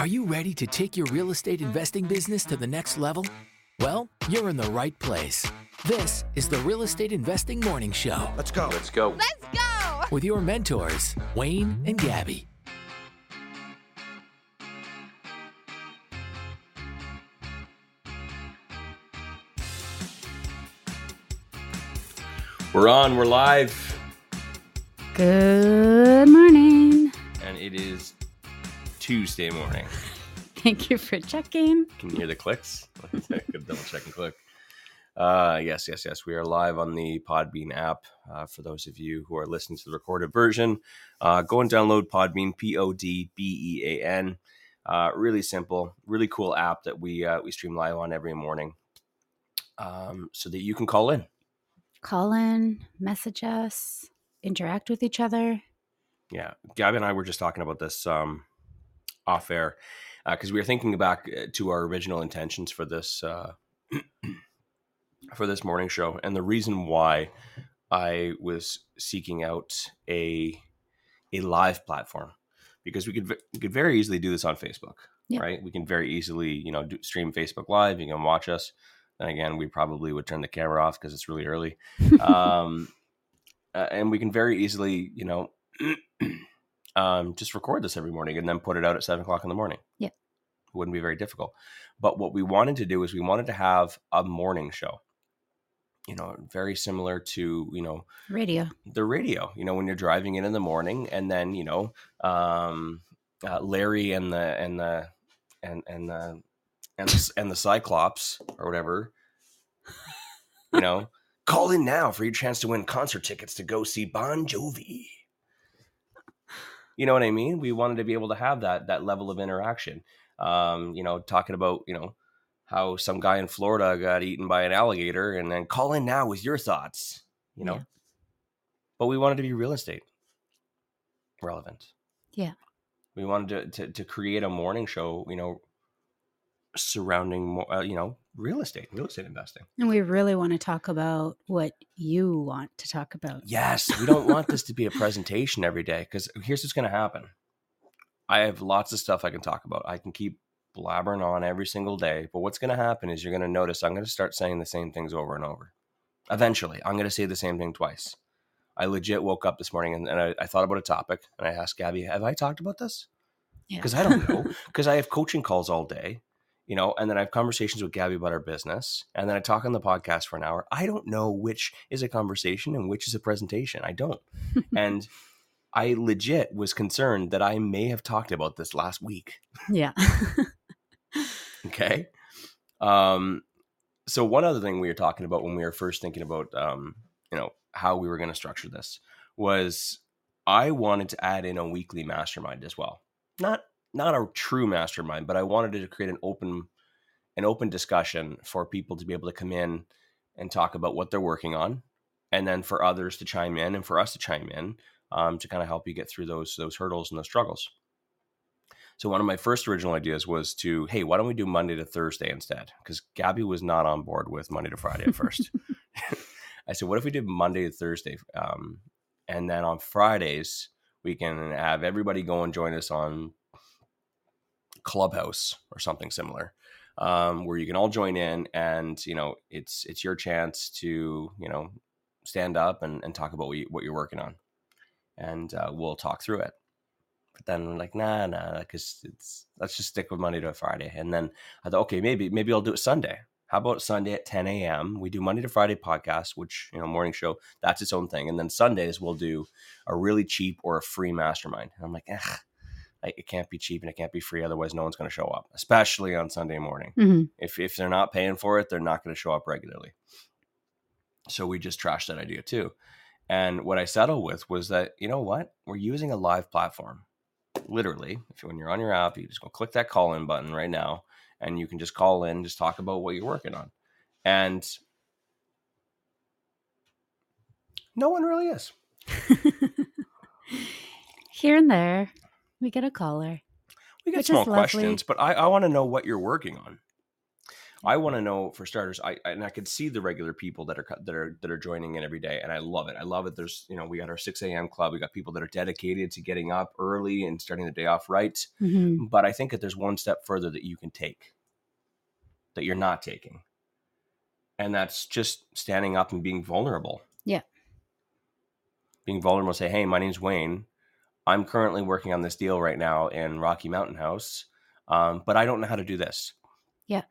Are you ready to take your real estate investing business to the next level? Well, you're in the right place. This is the Real Estate Investing Morning Show Let's go. Let's go. Let's go! with your mentors, Wayne and Gabby. We're on. We're live, Good morning. and it is Tuesday morning. Thank you for checking. Can you hear the clicks? Good double check and click. Uh, yes, yes, yes. We are live on the Podbean app. Uh, for those of you who are listening to the recorded version, uh, go and download Podbean. P O D B E A N. Uh, really simple, really cool app that we uh, we stream live on every morning, um, so that you can call in. Call in, message us, interact with each other. Yeah, Gabby and I were just talking about this um, off air because we were thinking back uh, to our original intentions for this uh, for this morning show, and the reason why I was seeking out a a live platform because we could we could very easily do this on Facebook, Yeah. right? We can very easily you know do, stream Facebook Live. You can watch us. And again, we probably would turn the camera off because it's really early. Um, uh, and we can very easily, you know, um, just record this every morning and then put it out at seven o'clock in the morning. Yeah. It wouldn't be very difficult. But what we wanted to do is we wanted to have a morning show, you know, very similar to, you know, Radio. the radio, you know, when you're driving in in the morning and then, you know, um, uh, Larry and the, and the, and, and the, and the, and the Cyclops or whatever, you know, call in now for your chance to win concert tickets to go see Bon Jovi. You know what I mean? We wanted to be able to have that that level of interaction. Um, you know, talking about you know how some guy in Florida got eaten by an alligator, and then call in now with your thoughts. You know, Yeah. but we wanted to be real estate relevant. Yeah. we wanted to to, to create a morning show. You know, surrounding more, uh, you know real estate, real estate investing. And we really want to talk about what you want to talk about. Yes, we don't want this to be a presentation every day because here's what's going to happen. I have lots of stuff I can talk about. I can keep blabbering on every single day, but what's going to happen is you're going to notice I'm going to start saying the same things over and over. Eventually, I'm going to say the same thing twice. I legit woke up this morning and, and I, I thought about a topic and I asked Gabby, Have I talked about this? Yeah. Because I don't know. Because I have coaching calls all day, you know, and then I have conversations with Gabby about our business, and then I talk on the podcast for an hour. I don't know which is a conversation and which is a presentation. I don't. and I legit was concerned that I may have talked about this last week. yeah. Okay. Um, so one other thing we were talking about when we were first thinking about, um, you know, how we were going to structure this was I wanted to add in a weekly mastermind as well. Not not a true mastermind, but I wanted to create an open an open discussion for people to be able to come in and talk about what they're working on, and then for others to chime in and for us to chime in um, to kind of help you get through those those hurdles and those struggles. So one of my first original ideas was to, hey, why don't we do Monday to Thursday instead? Because Gabby was not on board with Monday to Friday at first. I said, what if we did Monday to Thursday, um, and then on Fridays we can have everybody go and join us on Clubhouse or something similar, um, where you can all join in, and you know, it's it's your chance to you know stand up and, and talk about what, you, what you're working on, and uh, we'll talk through it. But then I'm like, nah, nah, because it's let's just stick with Monday to Friday. And then I thought, okay, maybe maybe I'll do it Sunday. How about Sunday at 10 a.m. We do Monday to Friday podcast, which you know morning show. That's its own thing. And then Sundays we'll do a really cheap or a free mastermind. And I'm like, like, it can't be cheap and it can't be free. Otherwise, no one's going to show up, especially on Sunday morning. hmm If if they're not paying for it, they're not going to show up regularly. So we just trashed that idea too. And what I settled with was that you know what, we're using a live platform. Literally, if when you're on your app, you just go click that call in button right now, and you can just call in, just talk about what you're working on. And no one really is. Here and there, we get a caller. We get small questions, but I, I want to know what you're working on. I want to know for starters. I and I could see the regular people that are that are that are joining in every day, and I love it. I love it. There's you know we got our six a.m. club. We got people that are dedicated to getting up early and starting the day off right. Mhm. But I think that there's one step further that you can take that you're not taking, and that's just standing up and being vulnerable. Yeah. being vulnerable. Say, hey, my name's Wayne. I'm currently working on this deal right now in Rocky Mountain House, um, but I don't know how to do this. Yeah.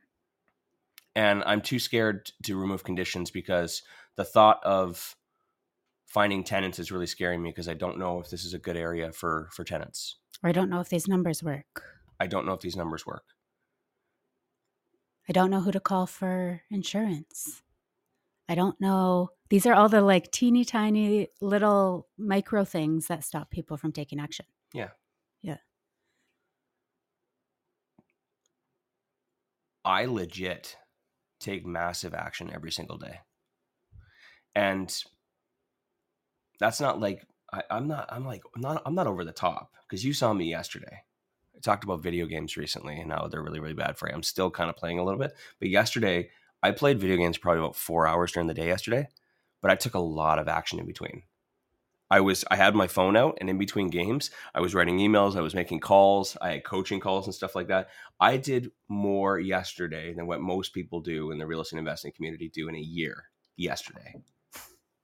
And I'm too scared to remove conditions because the thought of finding tenants is really scaring me because I don't know if this is a good area for for tenants. Or I don't know if these numbers work. I don't know if these numbers work. I don't know who to call for insurance. I don't know. These are all the like teeny tiny little micro things that stop people from taking action. Yeah. Yeah. I legit take massive action every single day. And that's not like I, I'm not I'm like not I'm not over the top because you saw me yesterday. I talked about video games recently and how they're really, really bad for you. I'm still kind of playing a little bit. But yesterday I played video games probably about four hours during the day yesterday, but I took a lot of action in between. I was I had my phone out and in between games, I was writing emails, I was making calls, I had coaching calls and stuff like that. I did more yesterday than what most people do in the real estate investing community do in a year yesterday.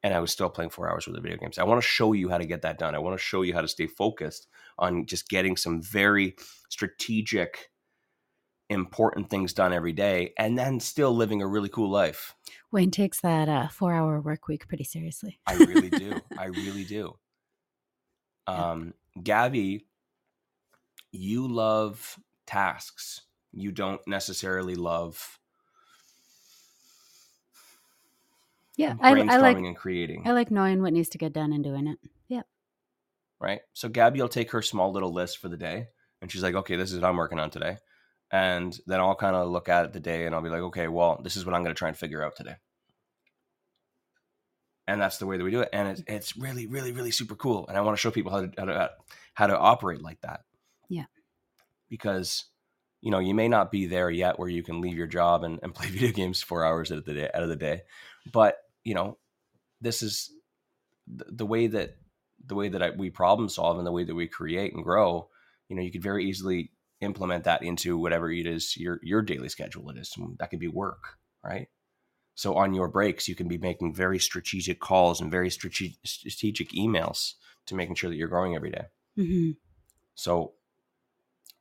And I was still playing four hours with the video games. I want to show you how to get that done. I want to show you how to stay focused on just getting some very strategic, important things done every day and then still living a really cool life. Wayne takes that uh, four hour work week pretty seriously. I really do. I really do. Um, Gabby, you love tasks. You don't necessarily love Yeah, I, I like and creating, I like knowing what needs to get done and doing it. Yeah. right? So Gabby will take her small little list for the day, and she's like, "Okay, this is what I'm working on today," and then I'll kind of look at it the day, and I'll be like, "Okay, well, this is what I'm going to try and figure out today." And that's the way that we do it, and it's it's really, really, really super cool. And I want to show people how to how to how to operate like that. Yeah. because you know you may not be there yet where you can leave your job and, and play video games four hours out of the day out of the day but you know this is the, the way that the way that I, we problem solve and the way that we create and grow you know you could very easily implement that into whatever it is your your daily schedule it is that could be work right so on your breaks you can be making very strategic calls and very strategic strategic emails to making sure that you're growing every day hmm so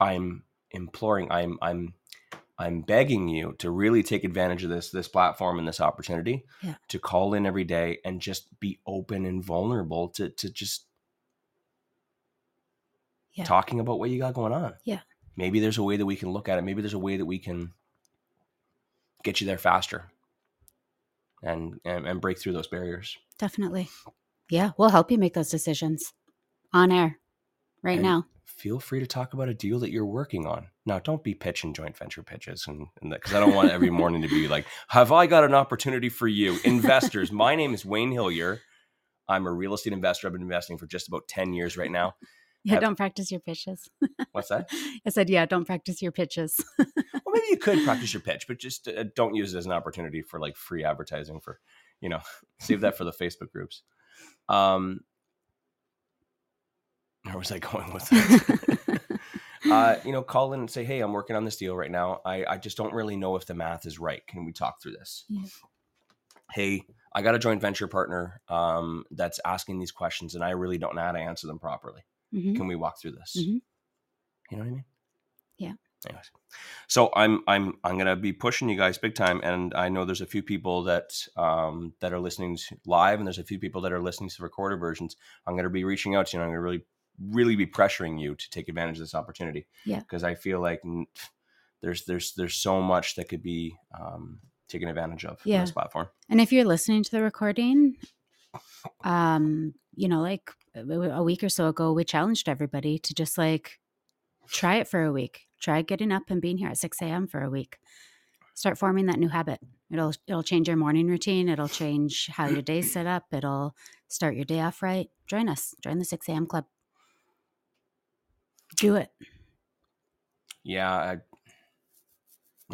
I'm imploring, I'm I'm I'm begging you to really take advantage of this this platform and this opportunity Yeah. to call in every day and just be open and vulnerable to to just Yeah. talking about what you got going on. Yeah. Maybe there's a way that we can look at it. Maybe there's a way that we can get you there faster and and, and break through those barriers. Definitely. Yeah, we'll help you make those decisions on air right And- now. feel free to talk about a deal that you're working on. Now, don't be pitching joint venture pitches, and because I don't want every morning to be like, "Have I got an opportunity for you, investors?" My name is Wayne Hillier. I'm a real estate investor. I've been investing for just about ten years right now. Yeah, Have- don't practice your pitches. What's that? I said, yeah, don't practice your pitches. Well, maybe you could practice your pitch, but just uh, don't use it as an opportunity for like free advertising. For you know, save that for the Facebook groups. Um, where was I going with that? uh, you know, call in and say, "Hey, I'm working on this deal right now. I, I just don't really know if the math is right. Can we talk through this?" Yeah. Hey, I got a joint venture partner um, that's asking these questions, and I really don't know how to answer them properly. Mhm. Can we walk through this? Mhm. You know what I mean? Yeah. Anyways, so I'm I'm I'm gonna be pushing you guys big time, and I know there's a few people that um, that are listening to live, and there's a few people that are listening to recorded versions. I'm gonna be reaching out to you, and I'm gonna really really be pressuring you to take advantage of this opportunity. Yeah. because I feel like there's there's there's so much that could be um, taken advantage of Yeah. this platform. And if you're listening to the recording, um, you know, like a week or so ago, we challenged everybody to just like try it for a week. Try getting up and being here at 6 a.m. for a week. Start forming that new habit. It'll it'll change your morning routine. It'll change how your day's set up. It'll start your day off right. Join us. Join the 6 a.m. club. Do it. Yeah, I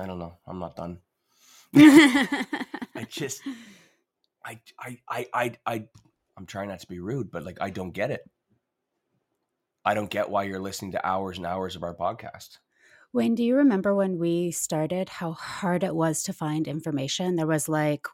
I don't know. I'm not done. I just, I, I, I, I, I, I'm trying not to be rude, but like, I don't get it. I don't get why you're listening to hours and hours of our podcast. Wayne, do you remember when we started how hard it was to find information? There was like,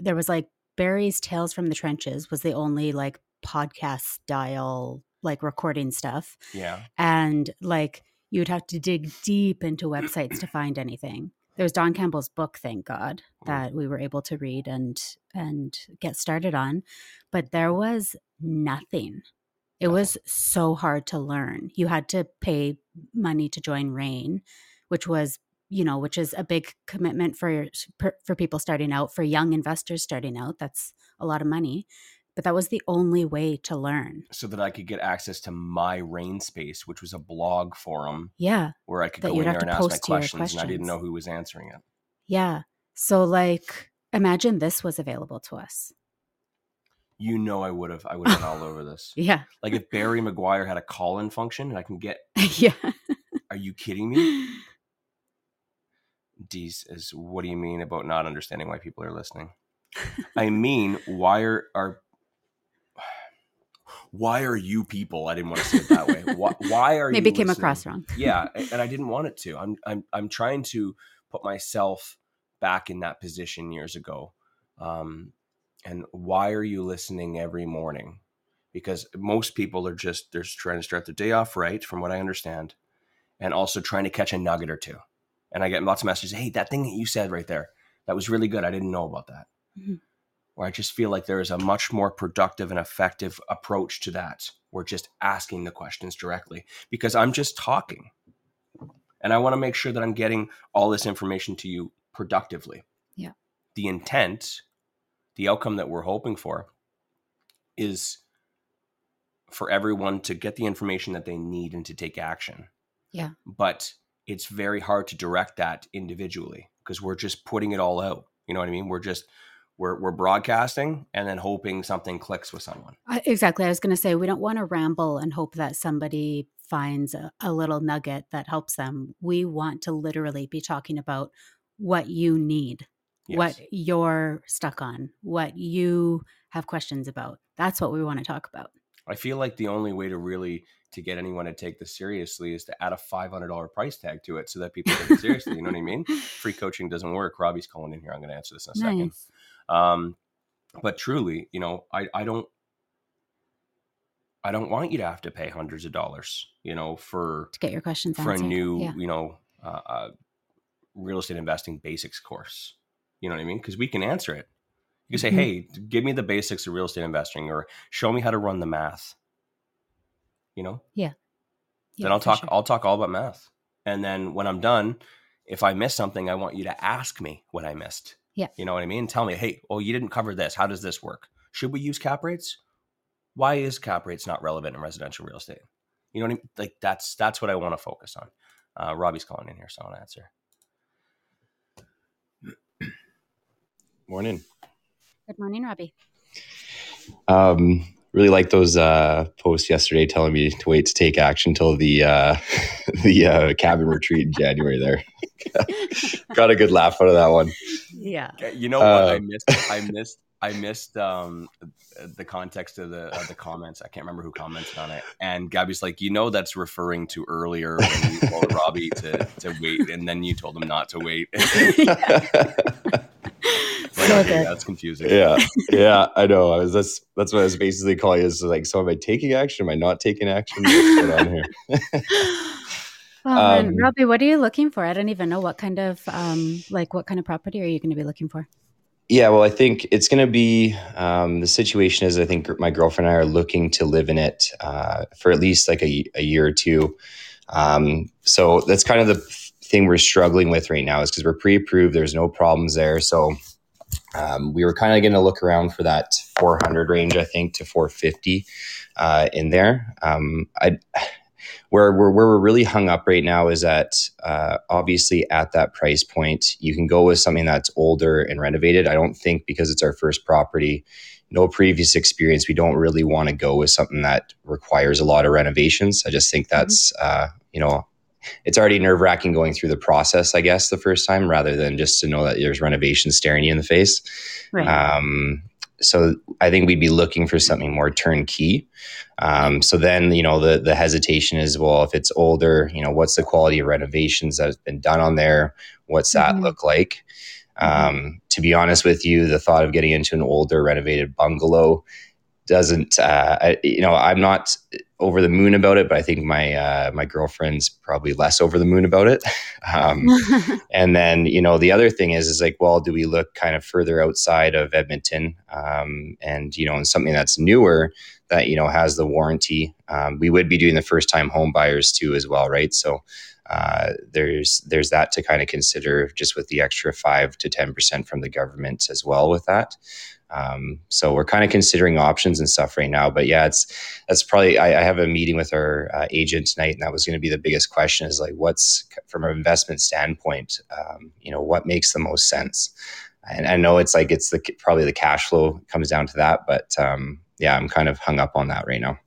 there was like Barry's Tales from the Trenches was the only like podcast style like recording stuff. Yeah. And like you would have to dig deep into websites to find anything. There was Don Campbell's book, thank God, mm-hmm. that we were able to read and and get started on. But there was nothing. It uh-huh. was so hard to learn. You had to pay money to join REIN, which was, you know, which is a big commitment for for people starting out, for young investors starting out. That's a lot of money but that was the only way to learn. So that I could get access to my REIN space, which was a blog forum. Yeah. Where I could go in there and ask my questions, questions, and I didn't know who was answering it. Yeah. So like imagine this was available to us. You know I would have I would have been all over this. Yeah. Like if Barry McGuire had a call-in function and I can get Yeah. Are you kidding me? Dees is what do you mean about not understanding why people are listening? I mean, why are, are why are you people? I didn't want to say it that way. Why, why are maybe you came listening? across wrong? yeah, and I didn't want it to. I'm I'm I'm trying to put myself back in that position years ago. Um, and why are you listening every morning? Because most people are just they're just trying to start their day off right, from what I understand, and also trying to catch a nugget or two. And I get lots of messages. Hey, that thing that you said right there, that was really good. I didn't know about that. Mm-hmm where I just feel like there is a much more productive and effective approach to that. We're just asking the questions directly because I'm just talking. And I want to make sure that I'm getting all this information to you productively. Yeah. The intent, the outcome that we're hoping for is for everyone to get the information that they need and to take action. Yeah. But it's very hard to direct that individually because we're just putting it all out. You know what I mean? We're just we're, we're broadcasting and then hoping something clicks with someone. Uh, exactly. I was going to say, we don't want to ramble and hope that somebody finds a, a, little nugget that helps them. We want to literally be talking about what you need, yes. what you're stuck on, what you have questions about. That's what we want to talk about. I feel like the only way to really to get anyone to take this seriously is to add a $500 price tag to it so that people take it seriously. You know what I mean? Free coaching doesn't work. Robbie's calling in here. I'm going to answer this in a nice. second. Um, but truly, you know, I, I don't I don't want you to have to pay hundreds of dollars, you know, for to get your questions for answered. a new, yeah. you know, uh, uh, real estate investing basics course. You know what I mean? Because we can answer it. You can say, mm-hmm. "Hey, give me the basics of real estate investing," or "Show me how to run the math." You know? Yeah. yeah then I'll talk. Sure. I'll talk all about math, and then when I'm done, if I miss something, I want you to ask me what I missed. Yeah. You know what I mean? Tell me, hey, oh, you didn't cover this. How does this work? Should we use cap rates? Why is cap rates not relevant in residential real estate? You know what I mean? Like that's that's what I want to focus on. Uh, Robbie's calling in here, so I want to answer. Morning. Good morning, Robbie. Um, really like those uh, posts yesterday telling me to wait to take action until the uh, the uh, cabin retreat in January. There, got a good laugh out of that one. Yeah. You know what? I uh, missed. I missed. I missed um, the context of the of the comments. I can't remember who commented on it. And Gabby's like, you know, that's referring to earlier when you told Robbie to to wait, and then you told him not to wait. So okay, that's confusing. Yeah, yeah, I know. I was that's that's what I was basically calling is like, so am I taking action? Am I not taking action? What's going on here? oh, um, Robbie, what are you looking for? I don't even know what kind of um, like what kind of property are you going to be looking for? Yeah, well, I think it's going to be um, the situation is I think my girlfriend and I are looking to live in it uh, for at least like a, a year or two. Um, so that's kind of the thing we're struggling with right now is because we're pre-approved. There's no problems there. So um, we were kind of going to look around for that 400 range, I think, to 450 uh, in there. Um, I where, where, where we're really hung up right now is that uh, obviously at that price point, you can go with something that's older and renovated. I don't think because it's our first property, no previous experience, we don't really want to go with something that requires a lot of renovations. I just think mm-hmm. that's, uh, you know, it's already nerve wracking going through the process, I guess, the first time rather than just to know that there's renovations staring you in the face. Right. Um, so I think we'd be looking for something more turnkey. Um, so then, you know, the the hesitation is, well, if it's older, you know, what's the quality of renovations that has been done on there? What's that Mhm. look like? Um, to be honest with you, the thought of getting into an older renovated bungalow doesn't, uh, I, you know, I'm not over the moon about it, but I think my uh, my girlfriend's probably less over the moon about it. Um, and then, you know, the other thing is, is like, well, do we look kind of further outside of Edmonton? Um, and, you know, in something that's newer that, you know, has the warranty. Um, we would be doing the first time home buyers too, as well, right? So uh, there's there's that to kind of consider just with the extra five to 10% from the government as well with that. Um, so we're kind of considering options and stuff right now. But yeah, it's that's probably I, I have a meeting with our uh, agent tonight, and that was going to be the biggest question: is like, what's from an investment standpoint, um, you know, what makes the most sense? And I know it's like it's the probably the cash flow comes down to that, but um, yeah, I'm kind of hung up on that right now.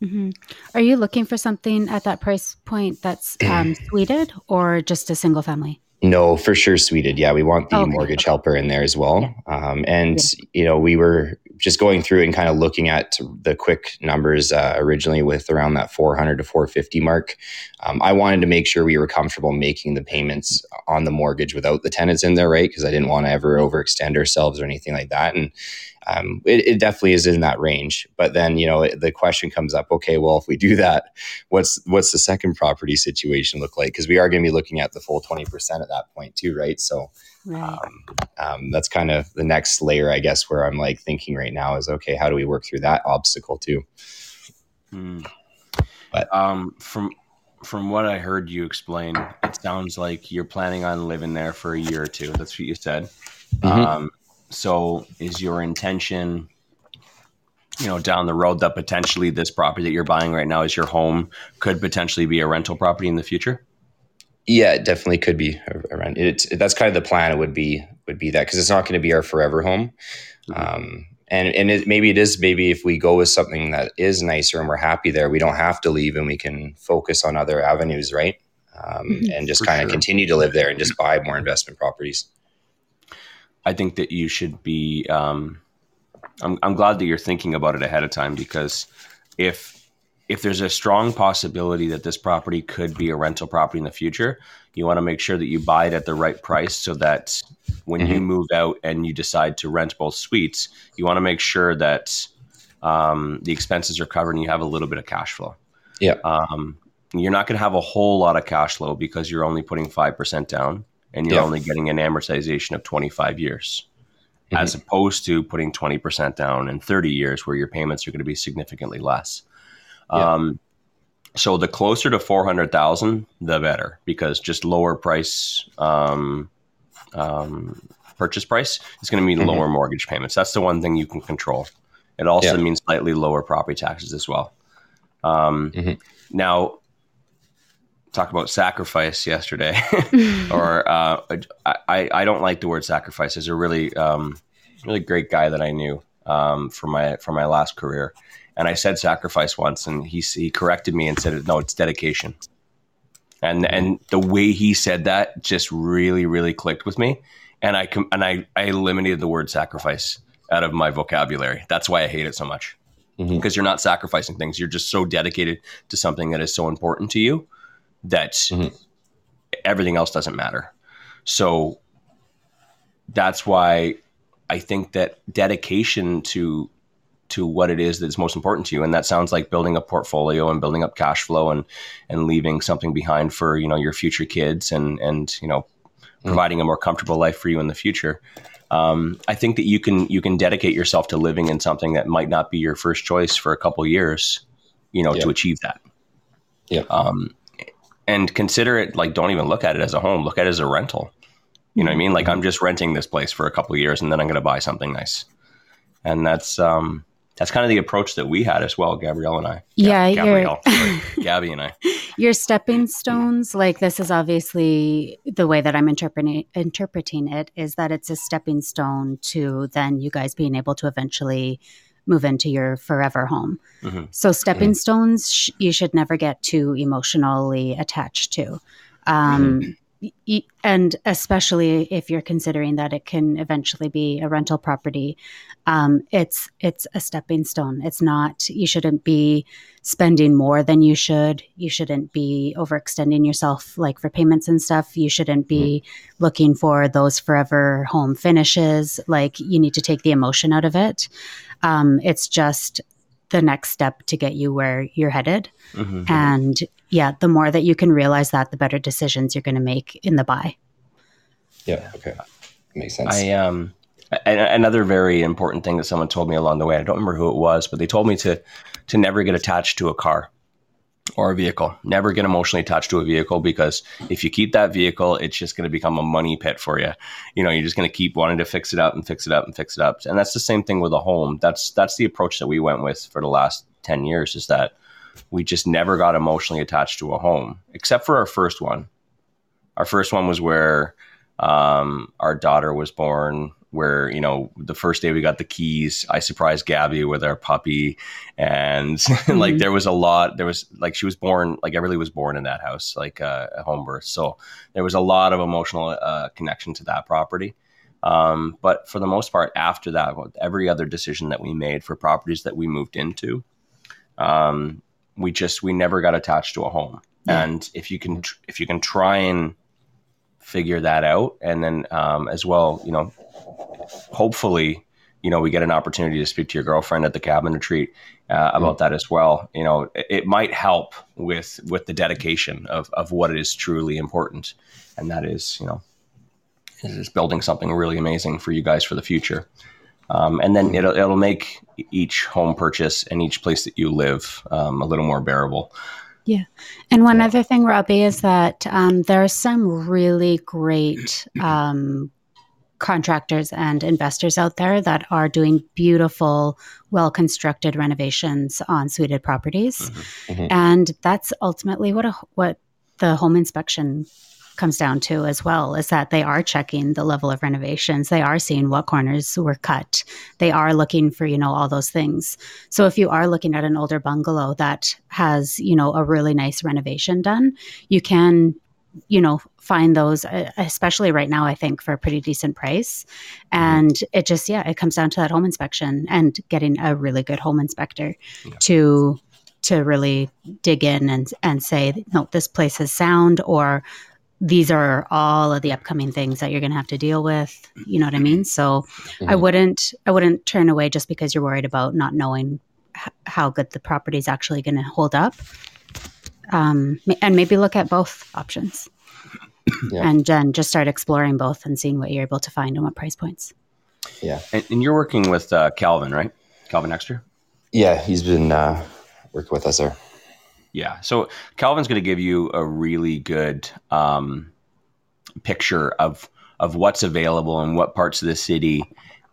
hmm Are you looking for something at that price point that's um, suited or just a single family? No, for sure, suited. Yeah, we want the Okay, mortgage helper in there as well. Um, and you know, we were just going through and kind of looking at the quick numbers uh, originally with around that 400 to 450 mark. Um, I wanted to make sure we were comfortable making the payments on the mortgage without the tenants in there, right? Because I didn't want to ever overextend ourselves or anything like that. And um, it, it definitely is in that range. But then, you know, the question comes up: Okay, well, if we do that, what's what's the second property situation look like? Because we are going to be looking at the full twenty percent at that point too, right? So Right. um, um, that's kind of the next layer, I guess, where I'm like thinking right now is okay, how do we work through that obstacle too? Hmm. But- um, from from what I heard you explain, it sounds like you're planning on living there for a year or two. That's what you said. Mhm. Um, so, is your intention, you know, down the road that potentially this property that you're buying right now is your home could potentially be a rental property in the future? Yeah, it definitely could be around. It's that's kind of the plan. It would be would be that because it's not going to be our forever home. Mhm. Um, and and it, maybe it is maybe if we go with something that is nicer and we're happy there, we don't have to leave and we can focus on other avenues, right? Um, Mhm. and just kind of sure. continue to live there and just buy more investment properties. I think that you should be. Um, I'm, I'm glad that you're thinking about it ahead of time because if if there's a strong possibility that this property could be a rental property in the future, you want to make sure that you buy it at the right price so that when you Mhm. move out and you decide to rent both suites, you want to make sure that um, the expenses are covered and you have a little bit of cash flow. Yeah. Um, you're not going to have a whole lot of cash flow because you're only putting 5% down and you're Yeah. only getting an amortization of 25 years Mhm. as opposed to putting 20% down in 30 years where your payments are going to be significantly less. Yeah. Um, so the closer to 400,000, the better because just lower price, um, um, purchase price is going to mean Mhm. lower mortgage payments. That's the one thing you can control. It also Yeah. means slightly lower property taxes as well. Um, Mhm. Now, talk about sacrifice yesterday. or uh, I, I don't like the word sacrifice. There's a really um, really great guy that I knew um, from my from my last career, and I said sacrifice once, and he he corrected me and said no, it's dedication. And and the way he said that just really really clicked with me, and I and I I eliminated the word sacrifice out of my vocabulary. That's why I hate it so much Mhm. because you're not sacrificing things. You're just so dedicated to something that is so important to you that Mhm. everything else doesn't matter. So that's why I think that dedication to to what it is that's most important to you, and that sounds like building a portfolio and building up cash flow and and leaving something behind for you know your future kids and and you know providing a more comfortable life for you in the future. Um, I think that you can you can dedicate yourself to living in something that might not be your first choice for a couple years, you know, Yeah. to achieve that. Yeah. Um, and consider it like don't even look at it as a home. Look at it as a rental. You know what I mean? Like I'm just renting this place for a couple years, and then I'm going to buy something nice. And that's um, that's kind of the approach that we had as well, Gabrielle and I. Yeah, you're- Gabrielle, sorry, Gabby and I. your stepping stones like this is obviously the way that i'm interpreting interpreting it is that it's a stepping stone to then you guys being able to eventually move into your forever home. Mhm. So stepping stones, sh- you should never get too emotionally attached to. Um, y- and especially if you're considering that it can eventually be a rental property, um, it's it's a stepping stone. It's not. You shouldn't be spending more than you should. You shouldn't be overextending yourself, like for payments and stuff. You shouldn't be looking for those forever home finishes. Like you need to take the emotion out of it. Um, it's just the next step to get you where you're headed. Mhm. And yeah, the more that you can realize that, the better decisions you're going to make in the buy. Yeah. Okay. Makes sense. I um a- a- another very important thing that someone told me along the way. I don't remember who it was, but they told me to to never get attached to a car or a vehicle. Never get emotionally attached to a vehicle because if you keep that vehicle, it's just going to become a money pit for you. You know, you're just going to keep wanting to fix it up and fix it up and fix it up. And that's the same thing with a home. That's that's the approach that we went with for the last 10 years is that we just never got emotionally attached to a home except for our first one. Our first one was where um, our daughter was born where you know the first day we got the keys i surprised gabby with our puppy and like Mhm. there was a lot there was like she was born like everybody was born in that house like uh, a home birth so there was a lot of emotional uh, connection to that property um, but for the most part after that every other decision that we made for properties that we moved into um, we just we never got attached to a home Yeah. and if you can tr- if you can try and figure that out and then um, as well you know hopefully you know we get an opportunity to speak to your girlfriend at the cabin retreat uh, about that as well you know it, it might help with with the dedication of of what is truly important and that is you know is building something really amazing for you guys for the future um, and then it'll, it'll make each home purchase and each place that you live um, a little more bearable Yeah. And one Yeah. other thing, Robbie, is that um, there are some really great um, contractors and investors out there that are doing beautiful, well constructed renovations on suited properties, Mhm. and that's ultimately what a, what the home inspection comes down to as well is that they are checking the level of renovations. They are seeing what corners were cut. They are looking for you know all those things. So if you are looking at an older bungalow that has you know a really nice renovation done you can you know find those uh, especially right now i think for a pretty decent price. And it just yeah it comes down to that home inspection and getting a really good home inspector Yeah. to to really dig in and and say no this place is sound or these are all of the upcoming things that you're going to have to deal with. You know what i mean? So i Mhm. wouldn't i wouldn't turn away just because you're worried about not knowing h- how good the property is actually going to hold up um, and maybe look at both options Yeah. and then just start exploring both and seeing what you're able to find and what price points Yeah. and, and you're working with uh, calvin right calvin extra Yeah. He's been uh, working with us there. Yeah. So Calvin's going to give you a really good um, picture of of what's available and what parts of the city,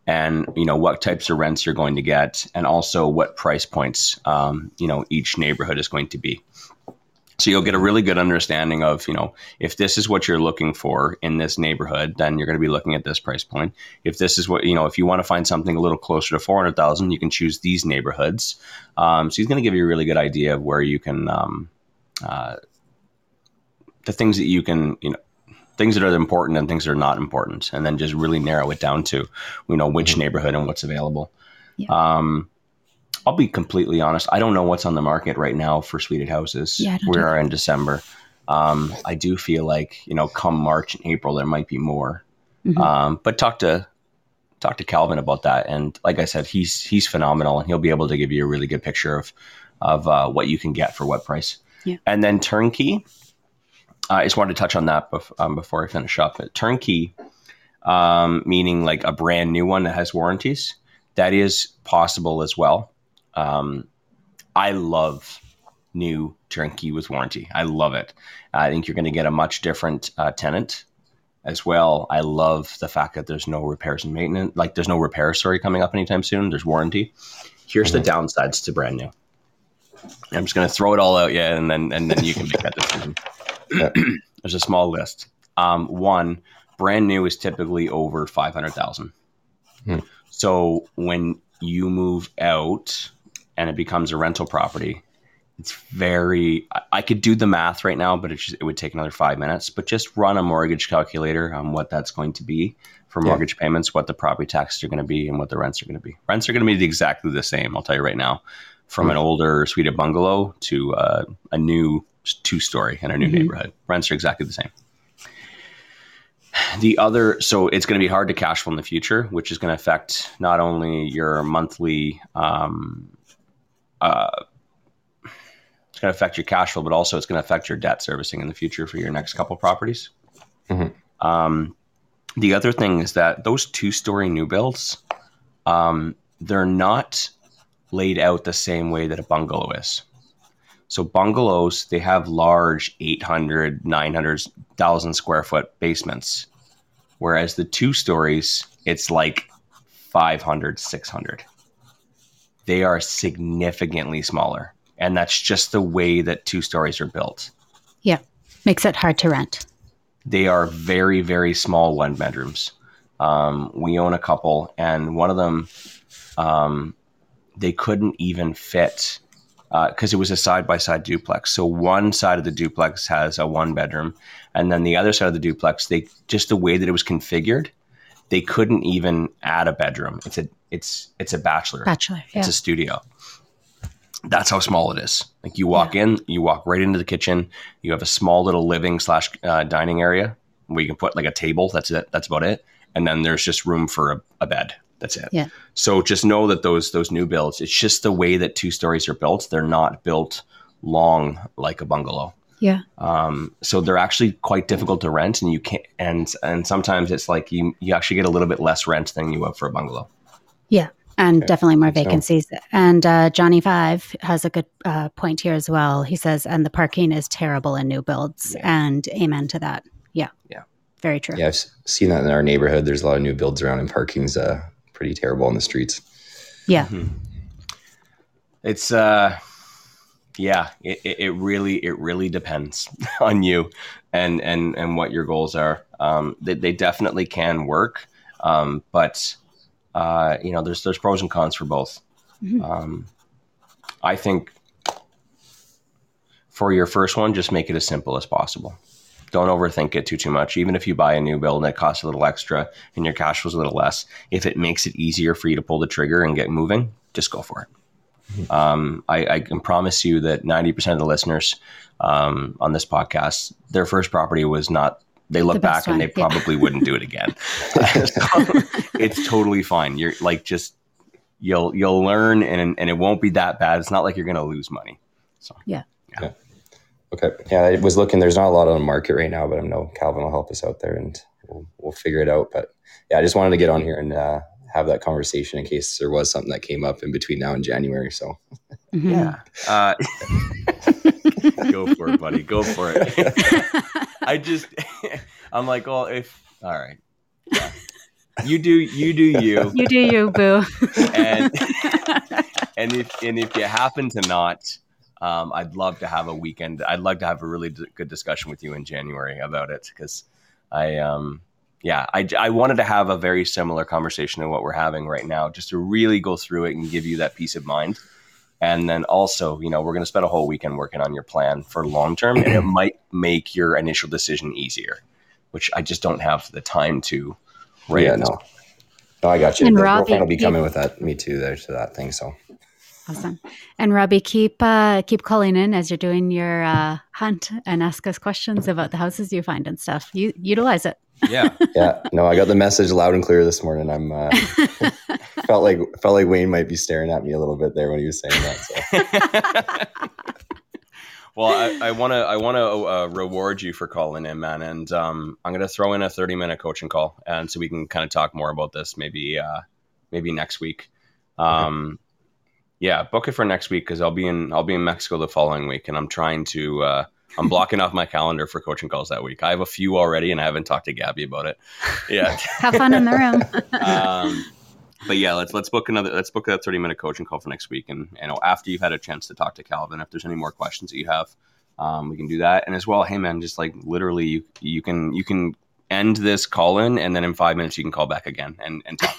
and you know what types of rents you're going to get, and also what price points um, you know each neighborhood is going to be. So you'll get a really good understanding of you know if this is what you're looking for in this neighborhood, then you're going to be looking at this price point. If this is what you know, if you want to find something a little closer to four hundred thousand, you can choose these neighborhoods. Um, so he's going to give you a really good idea of where you can, um, uh, the things that you can, you know, things that are important and things that are not important, and then just really narrow it down to, you know, which Mhm. neighborhood and what's available. Yeah. Um, I'll be completely honest. I don't know what's on the market right now for suited houses. Yeah, we are in December. Um, I do feel like you know, come March and April, there might be more. Mhm. Um, but talk to talk to Calvin about that. And like I said, he's he's phenomenal, and he'll be able to give you a really good picture of of uh, what you can get for what price. Yeah. And then turnkey. I just wanted to touch on that bef- um, before I finish up. But turnkey, um, meaning like a brand new one that has warranties, that is possible as well. Um, I love new turnkey with warranty. I love it. I think you're going to get a much different uh, tenant as well. I love the fact that there's no repairs and maintenance, like there's no repair story coming up anytime soon. There's warranty. Here's the downsides to brand new. I'm just going to throw it all out, yeah, and then and then you can make that decision. There's a small list. Um, one, brand new is typically over five hundred thousand. Hmm. So when you move out and it becomes a rental property, it's very. I, I could do the math right now, but it just, it would take another five minutes. But just run a mortgage calculator on what that's going to be for Yeah. mortgage payments, what the property taxes are going to be, and what the rents are going to be. Rents are going to be exactly the same. I'll tell you right now, from an older suite of bungalow to uh, a new two story in a new Mhm. neighborhood. Rents are exactly the same. The other, so it's going to be hard to cash flow in the future, which is going to affect not only your monthly, um, uh, it's going to affect your cash flow, but also it's going to affect your debt servicing in the future for your next couple properties. Mhm. Um, the other thing is that those two story new builds, um, they're not laid out the same way that a bungalow is. So bungalows, they have large 800, 900, 1,000 square foot basements. Whereas the two stories, it's like 500, 600. They are significantly smaller. And that's just the way that two stories are built. Yeah, makes it hard to rent. They are very, very small one bedrooms. Um, we own a couple, and one of them, um, they couldn't even fit because it was a side by side duplex. So one side of the duplex has a one bedroom, and then the other side of the duplex, they just the way that it was configured, they couldn't even add a bedroom. It's a it's it's a bachelor. Bachelor. Yeah. It's a studio. That's how small it is. Like you walk in, you walk right into the kitchen. You have a small little living slash uh, dining area where you can put like a table. That's it. That's about it. And then there's just room for a, a bed. That's it. Yeah. So just know that those those new builds, it's just the way that two stories are built. They're not built long like a bungalow. yeah. Um, so they're actually quite difficult to rent, and you can't. And and sometimes it's like you you actually get a little bit less rent than you would for a bungalow. And definitely more So- vacancies. And uh, Johnny Five has a good uh, point here as well. He says, and the parking is terrible in new builds. Yeah. And amen to that. Yeah. Yeah. Very true. Yeah, I've seen that in our neighborhood. There's a lot of new builds around, and parking's uh, pretty terrible on the streets. Yeah. Mhm. It's uh yeah, it, it it really it really depends on you and and and what your goals are. Um they, they definitely can work. Um but uh you know there's there's pros and cons for both. Mhm. Um I think for your first one just make it as simple as possible. Don't overthink it too too much. Even if you buy a new build and it costs a little extra and your cash was a little less, if it makes it easier for you to pull the trigger and get moving, just go for it. Um, I, I can promise you that 90% of the listeners um, on this podcast, their first property was not, they look The back best and they yeah. probably wouldn't do it again. So, it's totally fine. You're like, just, you'll, you'll learn and, and it won't be that bad. It's not like you're going to lose money. So yeah. Yeah. Okay. Yeah, I was looking. There's not a lot on the market right now, but I know Calvin will help us out there, and we'll, we'll figure it out. But yeah, I just wanted to get on here and uh, have that conversation in case there was something that came up in between now and January. So Mhm. yeah. Uh, go for it, buddy. Go for it. I just, I'm like, well, if, all right. Yeah. You do, you do you. you do you, boo. And, and if, and if you happen to not, um, I'd love to have a weekend. I'd love to have a really d- good discussion with you in January about it because I, um, yeah, I, I wanted to have a very similar conversation to what we're having right now, just to really go through it and give you that peace of mind. And then also, you know, we're going to spend a whole weekend working on your plan for long term, and it might make your initial decision easier, which I just don't have the time to. Right. yeah, at no, no, I got you. And the Robbie- girlfriend will be yeah. coming with that. Me too. There to that thing. So Awesome. And Robbie, keep uh, keep calling in as you're doing your uh, hunt and ask us questions about the houses you find and stuff. You utilize it. Yeah. yeah, no, I got the message loud and clear this morning. I'm uh, felt like felt like Wayne might be staring at me a little bit there when he was saying that. So well, I, I want to I want to uh, reward you for calling in, man, and um, I'm going to throw in a 30 minute coaching call, and so we can kind of talk more about this maybe uh, maybe next week. Um, Yeah, book it for next week because I'll be in I'll be in Mexico the following week, and I'm trying to uh, I'm blocking off my calendar for coaching calls that week. I have a few already, and I haven't talked to Gabby about it. Yeah. Have fun in the room. um, but yeah, let's let's book another let's book that thirty minute coaching call for next week, and you know after you've had a chance to talk to Calvin, if there's any more questions that you have, um, we can do that. And as well, hey man, just like literally, you you can you can end this call in, and then in five minutes you can call back again and and talk.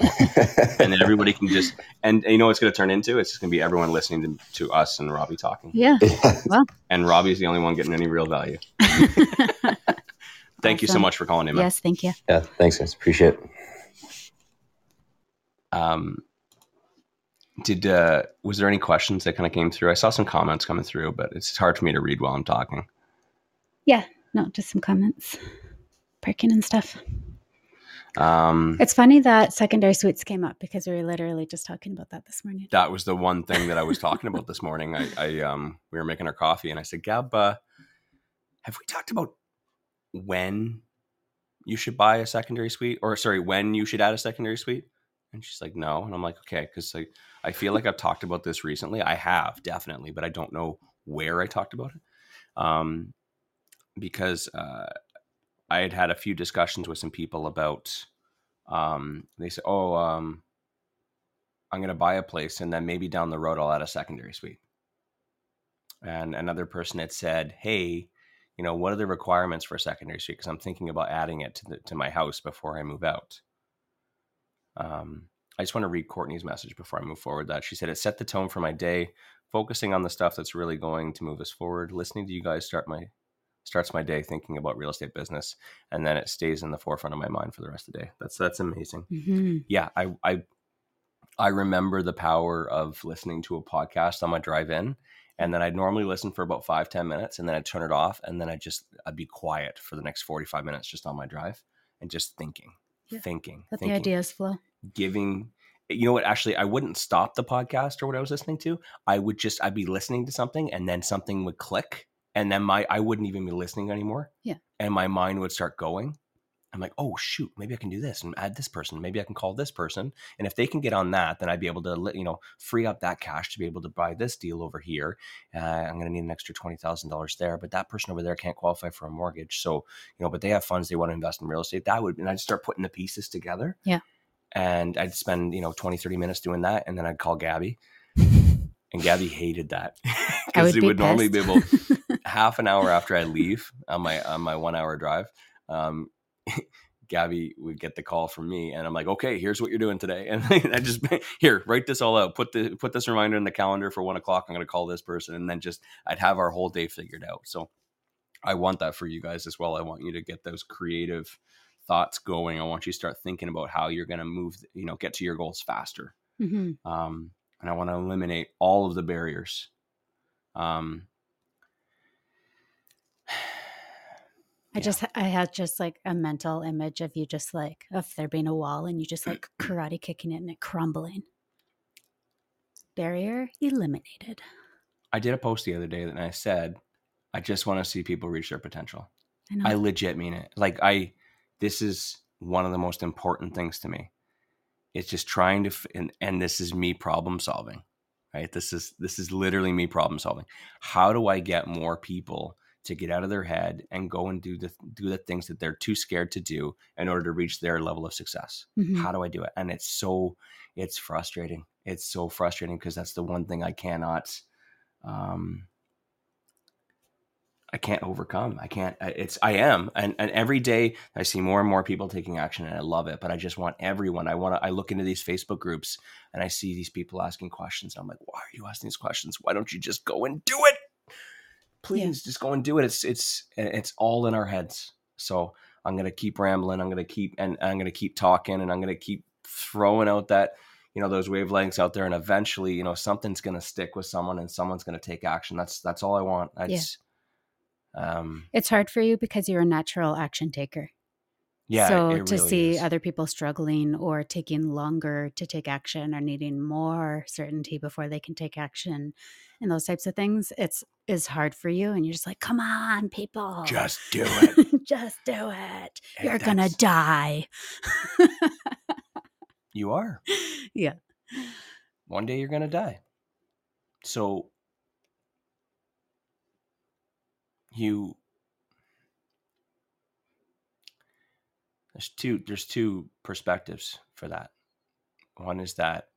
and then everybody can just and, and you know what it's going to turn into? It's just going to be everyone listening to, to us and Robbie talking. Yeah. well. And Robbie's the only one getting any real value. Thank you so much for calling in. yes, thank you. yeah, thanks guys. Appreciate it. Um, did uh, was there any questions that kind of came through? I saw some comments coming through, but it's hard for me to read while I'm talking. Yeah, no, just some comments. Parking and stuff. Um, It's funny that secondary suites came up because we were literally just talking about that this morning. that was the one thing that I was talking about this morning. I, I um, we were making our coffee, and I said, "Gab, uh, have we talked about when you should buy a secondary suite, or sorry, when you should add a secondary suite?" And she's like, "No," and I'm like, "Okay," because like I feel like I've talked about this recently. I have definitely, but I don't know where I talked about it. Um, because uh, I had had a few discussions with some people about. Um, they said, "Oh, um, I'm going to buy a place, and then maybe down the road I'll add a secondary suite." And another person had said, "Hey, you know, what are the requirements for a secondary suite? Because I'm thinking about adding it to the, to my house before I move out." Um, I just want to read Courtney's message before I move forward. That she said it set the tone for my day, focusing on the stuff that's really going to move us forward. Listening to you guys start my starts my day thinking about real estate business, and then it stays in the forefront of my mind for the rest of the day. That's that's amazing hmm yeah, I I I remember the power of listening to a podcast on my drive in. And then I'd normally listen for about five ten minutes and then I'd turn it off and then I'd just I'd be quiet for the next 45 minutes just on my drive and just thinking, Yeah. thinking, Let the ideas flow. giving you know what actually I wouldn't stop the podcast or what I was listening to. I would just I'd be listening to something and then something would click and then my I wouldn't even be listening anymore. Yeah. And my mind would start going. I'm like, oh shoot, maybe I can do this and add this person. Maybe I can call this person, and if they can get on that, then I'd be able to, you know, free up that cash to be able to buy this deal over here. Uh, I'm going to need an extra twenty thousand dollars there, but that person over there can't qualify for a mortgage. So, you know, but they have funds they want to invest in real estate. That would, and I'd start putting the pieces together. Yeah. And I'd spend, you know, 20, 30 minutes doing that, and then I'd call Gabby, and Gabby hated that because would be would normally be able. half an hour after I leave on my on my one hour drive, um, Gabby would get the call from me, and I'm like, okay, here's what you're doing today, and I just here write this all out, put the put this reminder in the calendar for one o'clock. I'm going to call this person, and then just I'd have our whole day figured out. So I want that for you guys as well. I want you to get those creative thoughts going. I want you to start thinking about how you're going to move, you know, get to your goals faster Mhm. um, and I want to eliminate all of the barriers. Um, I Yeah. just I had just like a mental image of you just like of there being a wall and you just like karate kicking it and it crumbling. Barrier eliminated. I did a post the other day and I said, I just want to see people reach their potential. I. I legit mean it. Like I, this is one of the most important things to me. It's just trying to, f- and, and this is me problem solving, right? This is this is literally me problem solving. How do I get more people to get out of their head and go and do the do the things that they're too scared to do in order to reach their level of success? Mhm. How do I do it? And it's so, it's frustrating. It's so frustrating because that's the one thing I cannot, um, I can't overcome. I can't. It's I am, and and every day I see more and more people taking action, and I love it. But I just want everyone. I want to. I look into these Facebook groups, and I see these people asking questions. I'm like, why are you asking these questions? Why don't you just go and do it? Please, just go and do it. It's it's it's all in our heads. So I'm gonna keep rambling. I'm gonna keep and I'm gonna keep talking, and I'm gonna keep throwing out that you know those wavelengths out there, and eventually, you know, something's gonna stick with someone, and someone's gonna take action. That's that's all I want. I Yeah. just, um, It's hard for you because you're a natural action taker. yeah. so it to really see is. other people struggling or taking longer to take action or needing more certainty before they can take action and those types of things, it's is hard for you. And you're just like, come on, people. just do it. just do it. And You're gonna die. You are. yeah. One day you're gonna die. So you there's two there's two perspectives for that. One is that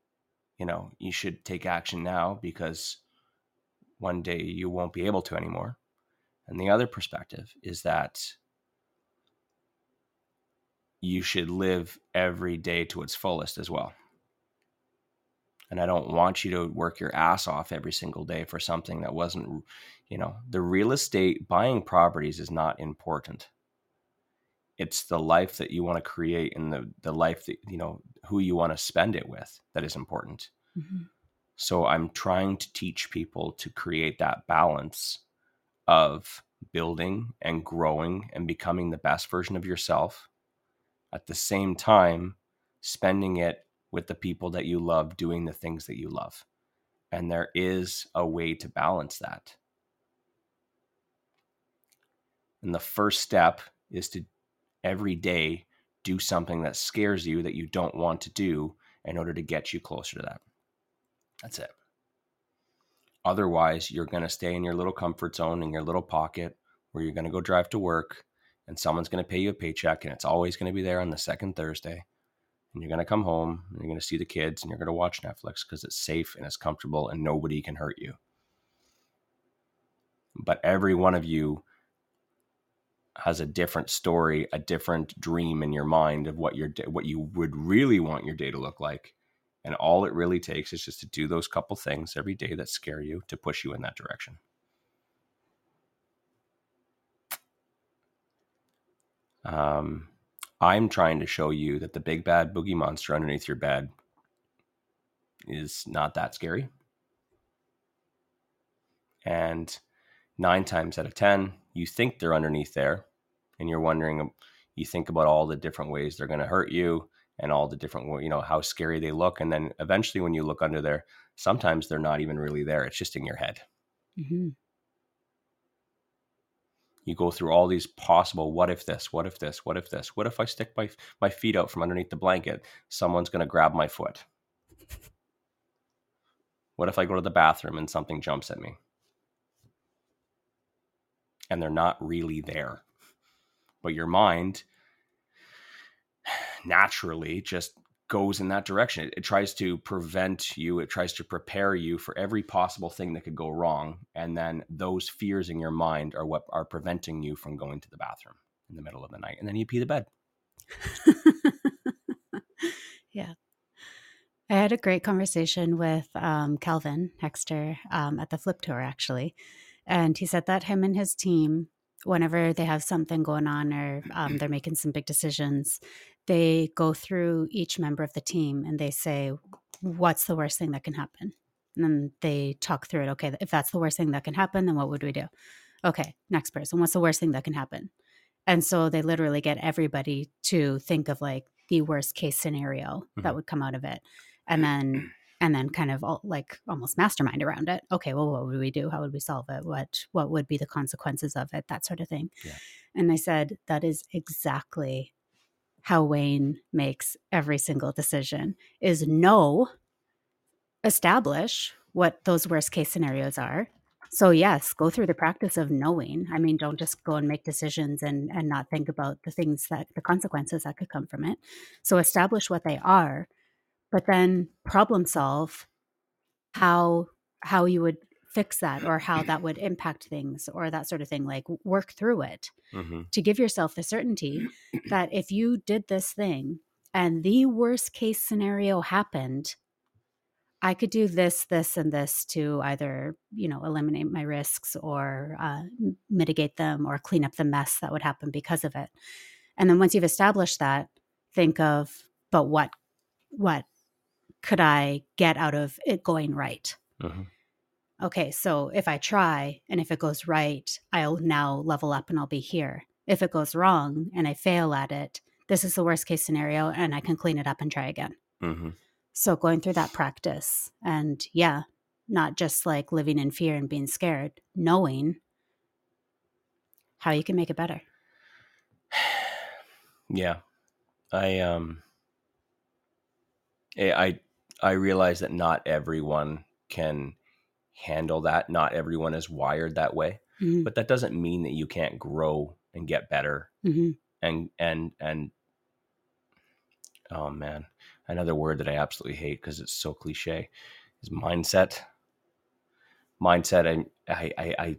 you know you should take action now because one day you won't be able to anymore. And the other perspective is that you should live every day to its fullest as well. And I don't want you to work your ass off every single day for something that wasn't, you know, the real estate buying properties is not important. It's the life that you want to create and the, the life that, you know, who you want to spend it with that is important. Mm-hmm. So I'm trying to teach people to create that balance of building and growing and becoming the best version of yourself. At the same time spending it with the people that you love doing the things that you love. And there is a way to balance that. And the first step is to every day do something that scares you that you don't want to do in order to get you closer to that that's it Otherwise, you're going to stay in your little comfort zone in your little pocket where you're going to go drive to work and someone's going to pay you a paycheck and it's always going to be there on the second Thursday. And you're going to come home and you're going to see the kids and you're going to watch Netflix because it's safe and it's comfortable and nobody can hurt you. But every one of you has a different story, a different dream in your mind of what your what you would really want your day to look like. And all it really takes is just to do those couple things every day that scare you to push you in that direction. Um, I'm trying to show you that the big bad boogie monster underneath your bed is not that scary. And nine times out of 10, you think they're underneath there and you're wondering, you think about all the different ways they're going to hurt you and all the different you know how scary they look and then eventually when you look under there sometimes they're not even really there it's just in your head. Mm-hmm. you go through all these possible what if this what if this what if this what if i stick my my feet out from underneath the blanket? Someone's going to grab my foot. What if i go to the bathroom and something jumps at me? And they're not really there. But your mind naturally just goes in that direction. It, it, tries to prevent you, it tries to prepare you for every possible thing that could go wrong. And then those fears in your mind are what are preventing you from going to the bathroom in the middle of the night. And then you pee the bed. yeah. I had a great conversation with um, Calvin Hexter um, at the Flip Tour, actually. And he said that him and his team, whenever they have something going on or um, they're making some big decisions, they go through each member of the team and they say, What's the worst thing that can happen? And then they talk through it. Okay, if that's the worst thing that can happen, then what would we do? Okay, next person. What's the worst thing that can happen? And so they literally get everybody to think of like the worst case scenario mm-hmm. that would come out of it. And then and then kind of all, like almost mastermind around it. Okay, well, what would we do? How would we solve it? What what would be the consequences of it? That sort of thing. Yeah. And I said that is exactly how Wayne makes every single decision is know, establish what those worst case scenarios are. So yes, go through the practice of knowing. I mean, don't just go and make decisions and and not think about the things that the consequences that could come from it. So establish what they are, but then problem solve how how you would fix that or how that would impact things or that sort of thing like work through it mm-hmm. to give yourself the certainty that if you did this thing and the worst case scenario happened i could do this this and this to either you know eliminate my risks or uh, mitigate them or clean up the mess that would happen because of it. And then once you've established that think of but what what could i get out of it going right? Mm-hmm okay, so if I try and if it goes right, I'll now level up and I'll be here. If it goes wrong and I fail at it, this is the worst case scenario and I can clean it up and try again. Mm-hmm. So going through that practice and yeah, not just like living in fear and being scared, knowing how you can make it better. Yeah. I um eh, I I realize that not everyone can handle that. Not everyone is wired that way, mm-hmm. but that doesn't mean that you can't grow and get better. Mm-hmm. And and and oh man, another word that I absolutely hate because it's so cliche is mindset. Mindset. I, I I I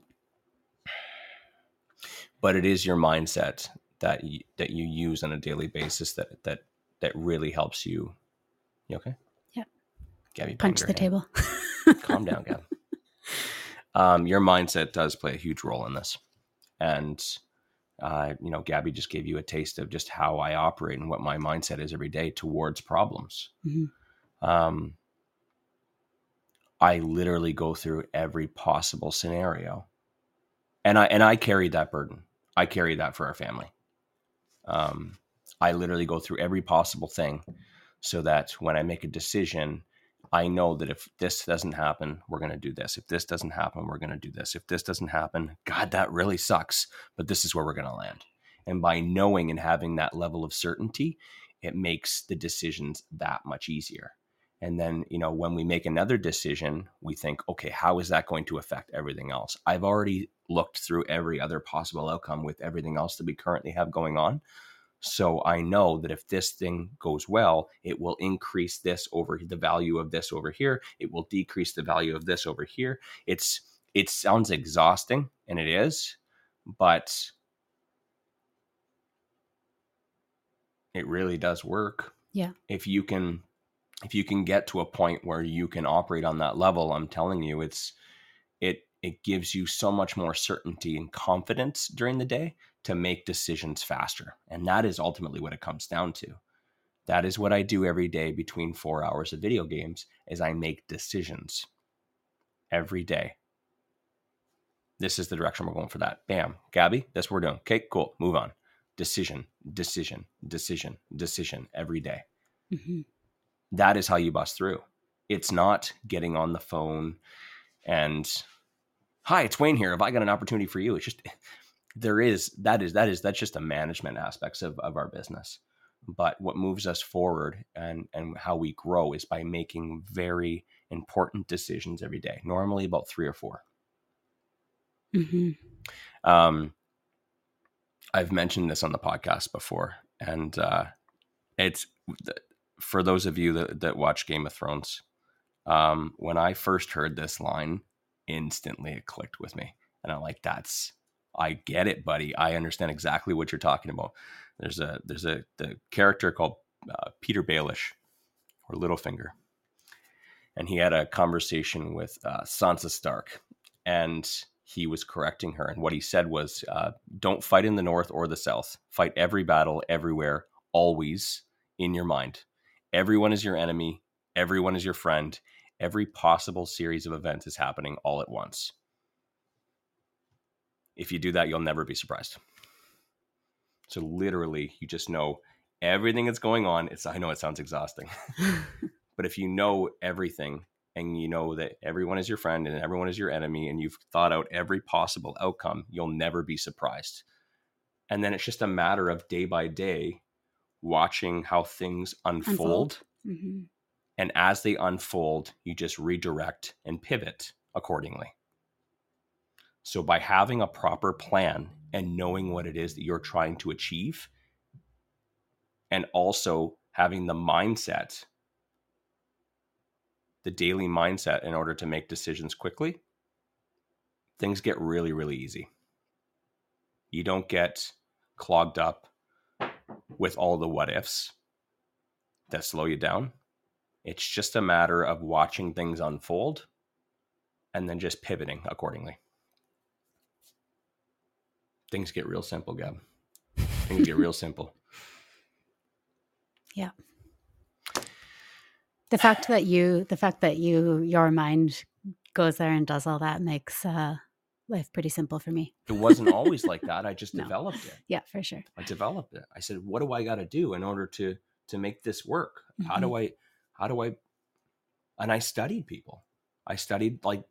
but it is your mindset that you, that you use on a daily basis that that that really helps you. You okay? Yeah. Gabby, Punch the table. Calm down, Gab. Um, your mindset does play a huge role in this, and uh, you know, Gabby just gave you a taste of just how I operate and what my mindset is every day towards problems. Mm-hmm. Um, I literally go through every possible scenario, and I and I carry that burden. I carry that for our family. Um, I literally go through every possible thing so that when I make a decision, I know that if this doesn't happen, we're going to do this. If this doesn't happen, we're going to do this. If this doesn't happen, God, that really sucks, but this is where we're going to land. And by knowing and having that level of certainty, it makes the decisions that much easier. And then, you know, when we make another decision, we think, okay, how is that going to affect everything else? I've already looked through every other possible outcome with everything else that we currently have going on. So I know that if this thing goes well, it will increase this over the value of this over here. It will decrease the value of this over here. It's it sounds exhausting and it is, but it really does work. Yeah. If you can if you can get to a point where you can operate on that level, I'm telling you it's it it gives you so much more certainty and confidence during the day to make decisions faster. And that is ultimately what it comes down to. That is what I do every day between 4 hours of video games is I make decisions every day. This is the direction we're going for that. Bam. Gabby, that's what we're doing. Okay, cool. Move on. Decision, decision, decision, decision every day. Mm-hmm. That is how you bust through. It's not getting on the phone and hi, it's Wayne here. Have I got an opportunity for you? It's just there is that is that is that's just the management aspects of, of our business. But what moves us forward and and how we grow is by making very important decisions every day. Normally about three or 4 Mm-hmm. Um, I've mentioned this on the podcast before, and uh, it's for those of you that, that watch Game of Thrones. Um, when I first heard this line, instantly it clicked with me. And I'm like, that's I get it, buddy. I understand exactly what you're talking about. There's a there's a the character called uh, Petyr Baelish or Littlefinger, and he had a conversation with uh, Sansa Stark, and he was correcting her. And what he said was, uh, "Don't fight in the north or the south. Fight every battle, everywhere, always in your mind. Everyone is your enemy. Everyone is your friend every possible series of events is happening all at once. If you do that, you'll never be surprised. So literally, you just know everything that's going on. It's I know it sounds exhausting. but if you know everything and you know that everyone is your friend and everyone is your enemy and you've thought out every possible outcome, you'll never be surprised. And then it's just a matter of day by day watching how things unfold. unfold. Mm-hmm and as they unfold, you just redirect and pivot accordingly. So, by having a proper plan and knowing what it is that you're trying to achieve, and also having the mindset, the daily mindset in order to make decisions quickly, things get really, really easy. You don't get clogged up with all the what ifs that slow you down it's just a matter of watching things unfold and then just pivoting accordingly. Things get real simple, Gab. Things get real simple. Yeah. The fact that you, the fact that you, your mind goes there and does all that makes uh, life pretty simple for me. it wasn't always like that. I just no. developed it. Yeah, for sure. I developed it. I said, "What do I got to do in order to to make this work? Mm-hmm. How do mm-hmm. I how do I and I studied people. I studied like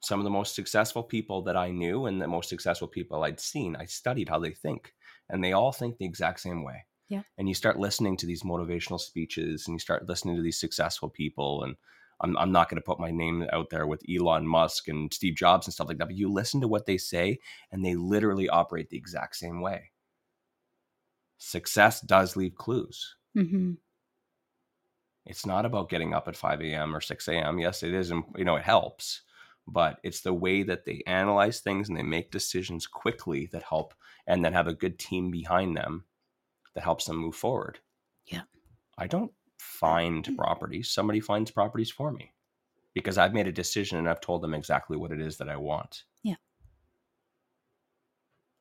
some of the most successful people that I knew and the most successful people I'd seen. I studied how they think, and they all think the exact same way. Yeah. And you start listening to these motivational speeches and you start listening to these successful people. And I'm, I'm not going to put my name out there with Elon Musk and Steve Jobs and stuff like that, but you listen to what they say and they literally operate the exact same way. Success does leave clues. Mm-hmm. It's not about getting up at 5 a.m. or 6 a.m. Yes, it is. You know, it helps, but it's the way that they analyze things and they make decisions quickly that help and then have a good team behind them that helps them move forward. Yeah. I don't find mm. properties. Somebody finds properties for me because I've made a decision and I've told them exactly what it is that I want. Yeah.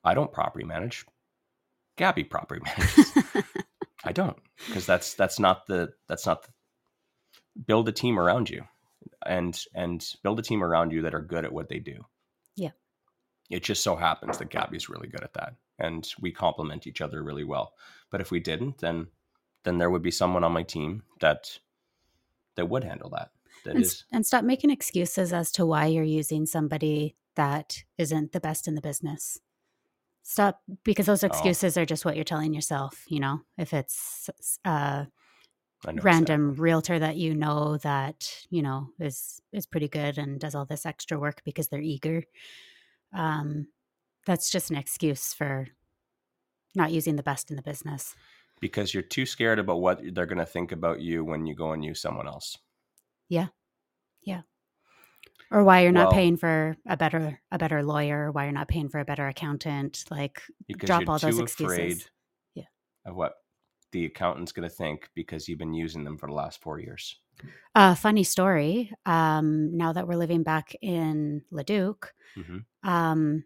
I don't property manage. Gabby property manages. I don't because that's that's not the that's not the, build a team around you and and build a team around you that are good at what they do. Yeah. It just so happens that Gabby's really good at that and we complement each other really well. But if we didn't then then there would be someone on my team that that would handle that. That and, is and stop making excuses as to why you're using somebody that isn't the best in the business. Stop because those Oh. excuses are just what you're telling yourself. You know, if it's uh, I know it's random realtor that you know that you know is is pretty good and does all this extra work because they're eager, um, that's just an excuse for not using the best in the business. because you're too scared about what they're going to think about you when you go and use someone else. Yeah. Yeah. Or why you're not Well- paying for a better a better lawyer why you're not paying for a better accountant like drop all those excuses Yeah. of what the accountant's going to think because you've been using them for the last four years. uh funny story um now that we're living back in leduc Mhm. um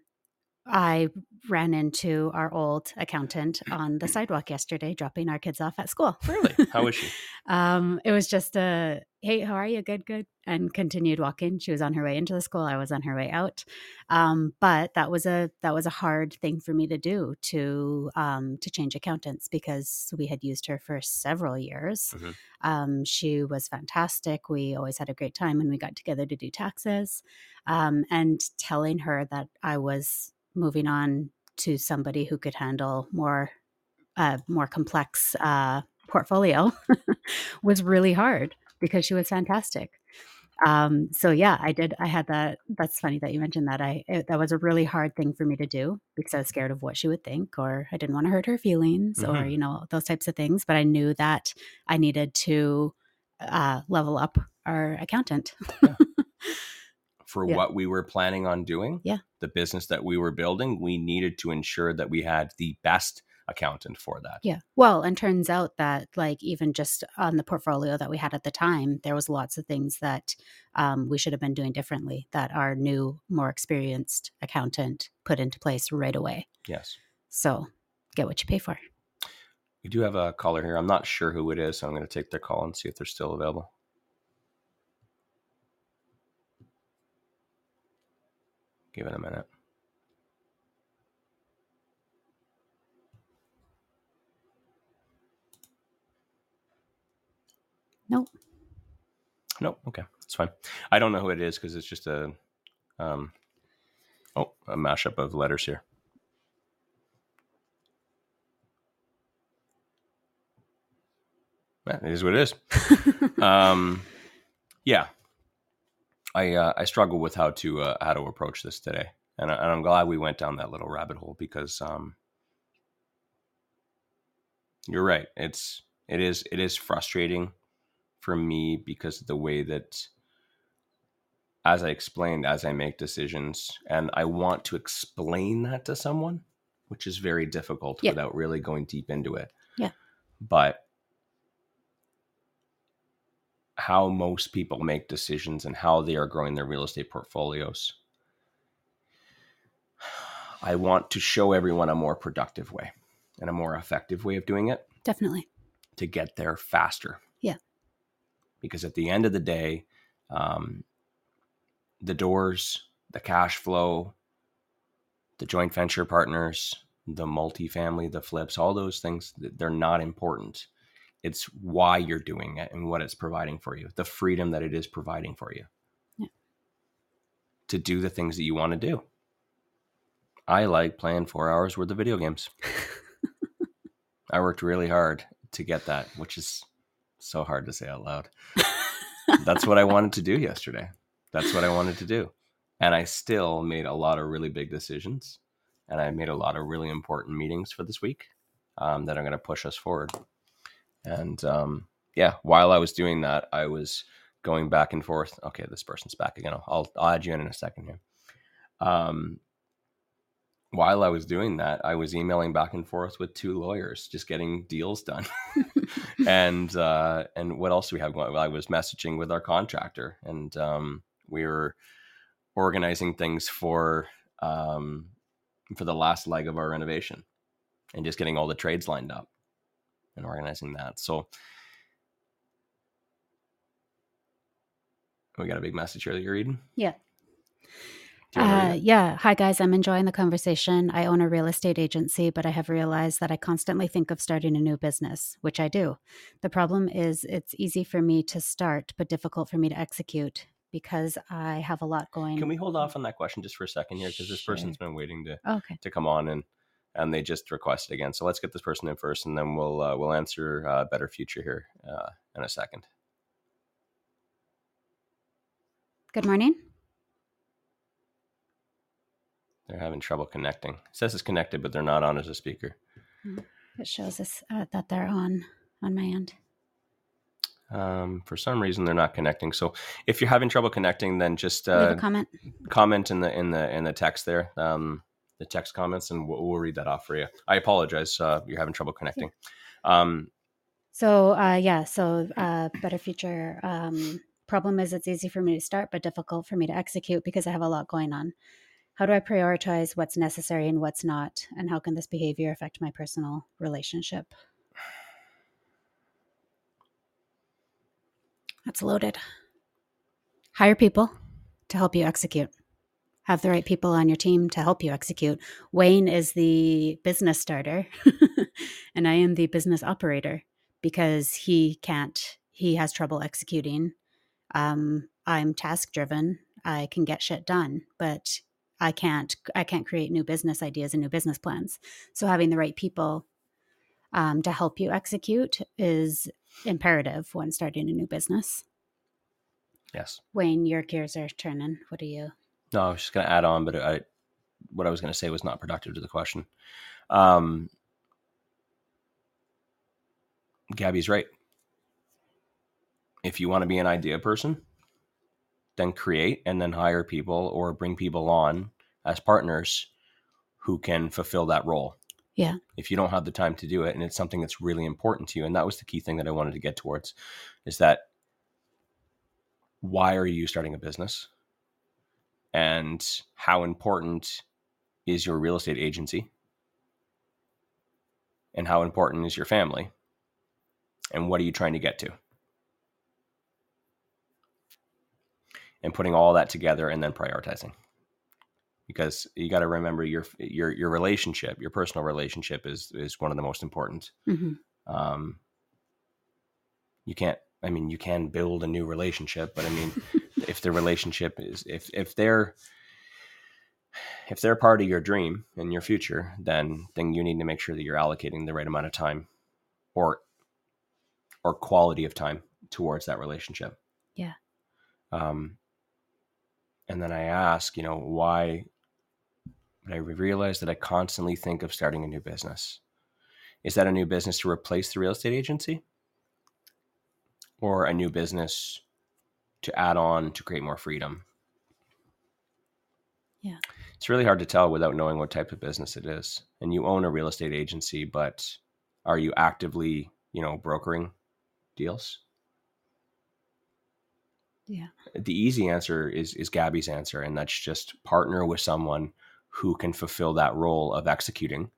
i ran into our old accountant on the sidewalk yesterday dropping our kids off at school. Really? How was she? um it was just a hey how are you? Good good and continued walking. She was on her way into the school i was on her way out. Um but that was a that was a hard thing for me to do to um to change accountants because we had used her for several years. Mhm. um she was fantastic. We always had a great time when we got together to do taxes. Um and telling her that i was moving on to somebody who could handle more uh more complex uh portfolio was really hard because she was fantastic. Um, so yeah, I did. I had that. That's funny that you mentioned that. I it, that was a really hard thing for me to do because I was scared of what she would think, or I didn't want to hurt her feelings, or Mhm. you know those types of things. But I knew that I needed to uh, level up our accountant. For Yeah. what we were planning on doing, Yeah. the business that we were building, we needed to ensure that we had the best accountant for that. Yeah. Well, and turns out that like even just on the portfolio that we had at the time, there was lots of things that um, we should have been doing differently that our new, more experienced accountant put into place right away. Yes. So get what you pay for. We do have a caller here. I'm not sure who it is, so I'm going to take their call and see if they're still available. Give it a minute. Nope. Nope. Okay, that's fine. I don't know who it is because it's just a, um, oh, a mashup of letters here. It is what it is. um, yeah, I uh, I struggle with how to uh, how to approach this today, and, I, and I'm glad we went down that little rabbit hole because um, you're right. It's it is it is frustrating for me because of the way that as I explained, as I make decisions, and I want to explain that to someone, which is very difficult Yeah. without really going deep into it. Yeah. But how most people make decisions and how they are growing their real estate portfolios. I want to show everyone a more productive way and a more effective way of doing it Definitely. to get there faster. Yeah. Because at the end of the day, um, the doors, the cash flow, the joint venture partners, the multifamily, the flips, all those things, they're not important. It's why you're doing it and what it's providing for you, the freedom that it is providing for you Yeah. to do the things that you want to do. I like playing four hours worth of video games. I worked really hard to get that, which is so hard to say out loud. That's what I wanted to do yesterday. That's what I wanted to do. And I still made a lot of really big decisions. And I made a lot of really important meetings for this week um, that are going to push us forward. And um, yeah, while I was doing that, I was going back and forth. Okay, this person's back again. I'll, I'll, add you in in a second here. Um, while I was doing that, I was emailing back and forth with two lawyers, just getting deals done. and uh, and what else do we have going? I was messaging with our contractor, and um, we were organizing things for um, for the last leg of our renovation, and just getting all the trades lined up and organizing that. So we got a big message here that you're reading. Yeah. Do you wanna read Uh, yeah. Hi, guys. I'm enjoying the conversation. I own a real estate agency, but I have realized that I constantly think of starting a new business, which I do. The problem is it's easy for me to start, but difficult for me to execute because I have a lot going. Can we hold off on that question just for a second here because this person's been waiting to Okay. to come on and and they just requested again. So let's get this person in first, and then we'll uh, we'll answer uh, better future here uh, in a second. Good morning. They're having trouble connecting. It says it's connected, but they're not on as a speaker. It shows us uh, that they're on on my end. Um, for some reason, they're not connecting. So if you're having trouble connecting, then just Leave uh, a comment. comment in the in the in the text there, um, the text comments, and we'll, we'll read that off for you. I apologize. Uh, you're having trouble connecting. Um, So uh, yeah, so uh, better future. Um, problem is it's easy for me to start, but difficult for me to execute because I have a lot going on. How do I prioritize what's necessary and what's not, and how can this behavior affect my personal relationship? That's loaded. Hire people to help you execute. Have the right people on your team to help you execute. Wayne is the business starter, and I am the business operator because he can't, he has trouble executing. Um, I'm task driven. I can get shit done, but I can't, I can't create new business ideas and new business plans. So having the right people um, to help you execute is imperative when starting a new business. yes. Wayne, your gears are turning. What are you? No, I was just going to add on, but I, what I was going to say was not productive to the question. Um, Gabby's right. If you want to be an idea person, then create and then hire people or bring people on as partners who can fulfill that role. Yeah. If you don't have the time to do it and it's something that's really important to you, and that was the key thing that I wanted to get towards, is that why are you starting a business? And how important is your real estate agency? And how important is your family? And what are you trying to get to? And putting all that together and then prioritizing. Because you got to remember your your your relationship, your personal relationship is is one of the most important. Mhm. Um, you can't. I mean, you can build a new relationship, but I mean, if the relationship is if if they're if they're part of your dream and your future, then then you need to make sure that you're allocating the right amount of time, or or quality of time towards that relationship. Yeah. Um, and then I ask, you know, why? But I realize that I constantly think of starting a new business. Is that a new business to replace the real estate agency? Or a new business to add on to create more freedom? Yeah. It's really hard to tell without knowing what type of business it is. And you own a real estate agency, but are you actively, you know, brokering deals? Yeah. The easy answer is is Gabby's answer, and that's just partner with someone who can fulfill that role of executing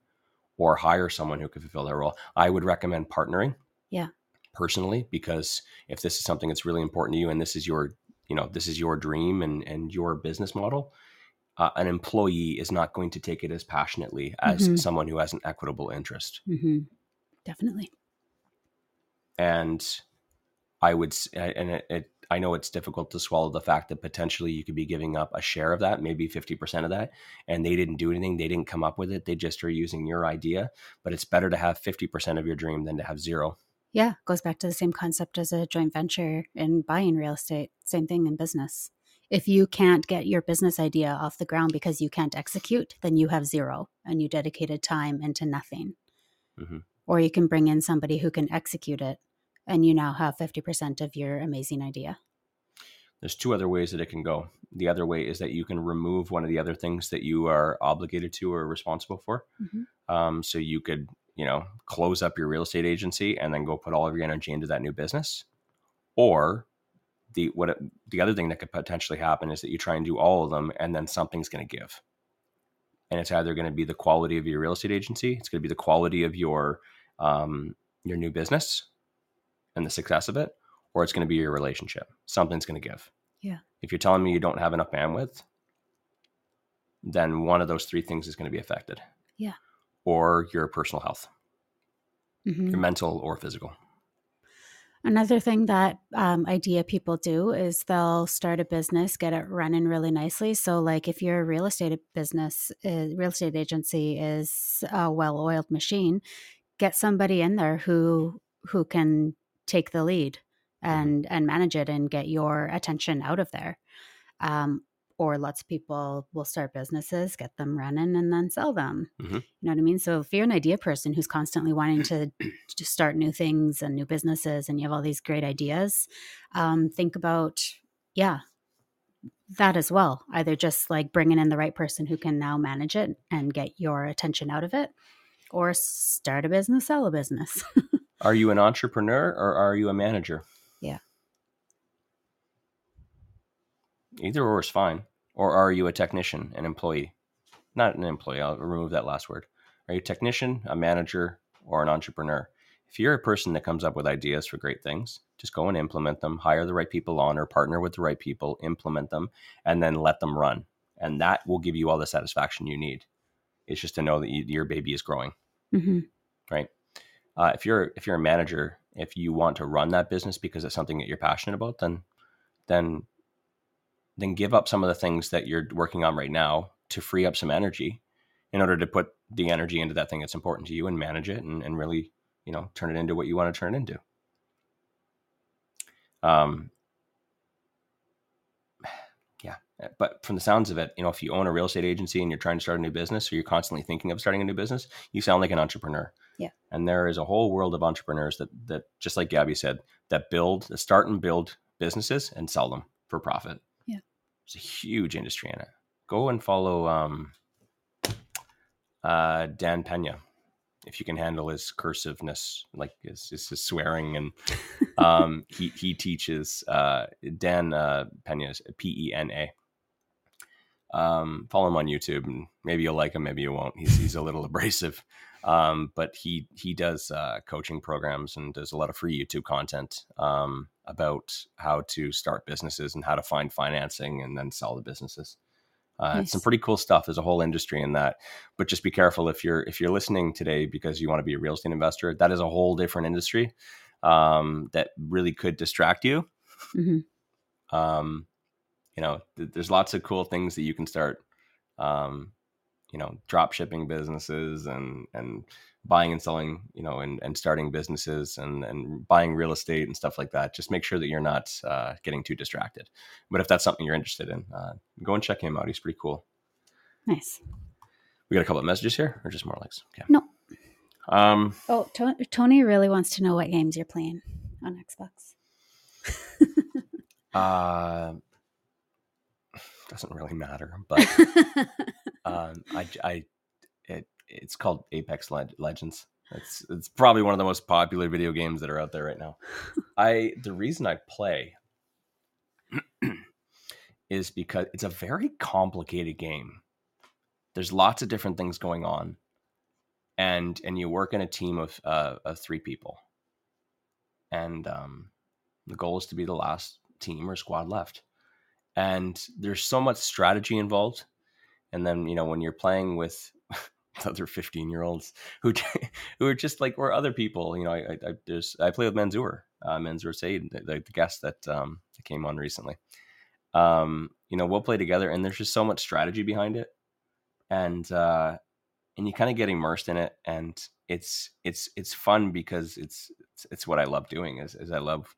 or hire someone who can fulfill that role. I would recommend partnering. Yeah. Personally, because if this is something that's really important to you and this is your, you know, this is your dream and and your business model, uh, an employee is not going to take it as passionately as Mhm. someone who has an equitable interest. hmm Definitely. And I would, and it, it, I know it's difficult to swallow the fact that potentially you could be giving up a share of that, maybe 50% of that, and they didn't do anything. They didn't come up with it. They just are using your idea. But it's better to have 50% of your dream than to have zero. Yeah, goes back to the same concept as a joint venture in buying real estate. Same thing in business. If you can't get your business idea off the ground because you can't execute, then you have zero and you dedicated time into nothing. Mhm. Or you can bring in somebody who can execute it and you now have 50% of your amazing idea. there's two other ways that it can go. The other way is that you can remove one of the other things that you are obligated to or responsible for. Mhm. Um, so you could, you know, close up your real estate agency and then go put all of your energy into that new business. Or the what it, the other thing that could potentially happen is that you try and do all of them and then something's going to give. And it's either going to be the quality of your real estate agency, it's going to be the quality of your um, your new business and the success of it, or it's going to be your relationship. Something's going to give. Yeah. If you're telling me you don't have enough bandwidth, then one of those three things is going to be affected. Yeah. Or your personal health, Mhm. your mental or physical. Another thing that um, idea people do is they'll start a business, get it running really nicely. So, like if your real estate business, uh, real estate agency is a well-oiled machine, get somebody in there who who can take the lead and and manage it and get your attention out of there. Um, or lots of people will start businesses, get them running, and then sell them. Mhm. You know what I mean? So if you're an idea person who's constantly wanting to to start new things and new businesses, and you have all these great ideas, um, think about yeah that as well. Either just like bringing in the right person who can now manage it and get your attention out of it, or start a business, sell a business. Are you an entrepreneur or are you a manager? Yeah. Either or is fine. Or are you a technician, an employee? Not an employee, I'll remove that last word. Are you a technician, a manager, or an entrepreneur? If you're a person that comes up with ideas for great things, just go and implement them, hire the right people on or partner with the right people, implement them, and then let them run. And that will give you all the satisfaction you need. It's just to know that you, your baby is growing hmm right? Uh, if you're if you're a manager, if you want to run that business because it's something that you're passionate about, then then then give up some of the things that you're working on right now to free up some energy in order to put the energy into that thing that's important to you and manage it and, and really you know turn it into what you want to turn it into. Um, yeah, but from the sounds of it, you know, if you own a real estate agency and you're trying to start a new business, or you're constantly thinking of starting a new business, you sound like an entrepreneur. Yeah. And there is a whole world of entrepreneurs that that just like Gabby said, that build, that start and build businesses and sell them for profit. There's a huge industry in it. Go and follow um uh Dan Pena. If you can handle his cursiveness, like his, his, his swearing, and um, he he teaches uh, Dan uh, Pena P E N A. Um, follow him on YouTube, and maybe you'll like him, maybe you won't. He's he's a little abrasive, um, but he he does uh, coaching programs and does a lot of free YouTube content um, about how to start businesses and how to find financing and then sell the businesses. Uh, It's some pretty cool stuff. There's a whole industry in that, but just be careful if you're if you're listening today because you want to be a real estate investor. That is a whole different industry um, that really could distract you. hmm Um, you know, th- there's lots of cool things that you can start. Um, you know, drop shipping businesses and and buying and selling. You know, and and starting businesses and and buying real estate and stuff like that. Just make sure that you're not uh, getting too distracted. But if that's something you're interested in, uh, go and check him out. He's pretty cool. Nice. We got a couple of messages here, or just more likes. Okay. No. Um, Oh, To- Tony really wants to know what games you're playing on Xbox. uh, doesn't really matter, but um, I, I, it, it's called Apex Leg- Legends. It's it's probably one of the most popular video games that are out there right now. I the reason I play is because it's a very complicated game. There's lots of different things going on, and and you work in a team of uh, of three people, and um, the goal is to be the last team or squad left. And there's so much strategy involved, and then you know when you're playing with other 15 year olds who who are just like or other people you know i i, there's i play with manzoor uh manzoor said the, the guest that um came on recently. Um you know we'll play together and there's just so much strategy behind it and uh and you kind of get immersed in it and it's it's it's fun because it's it's, it's what i love doing is, is i love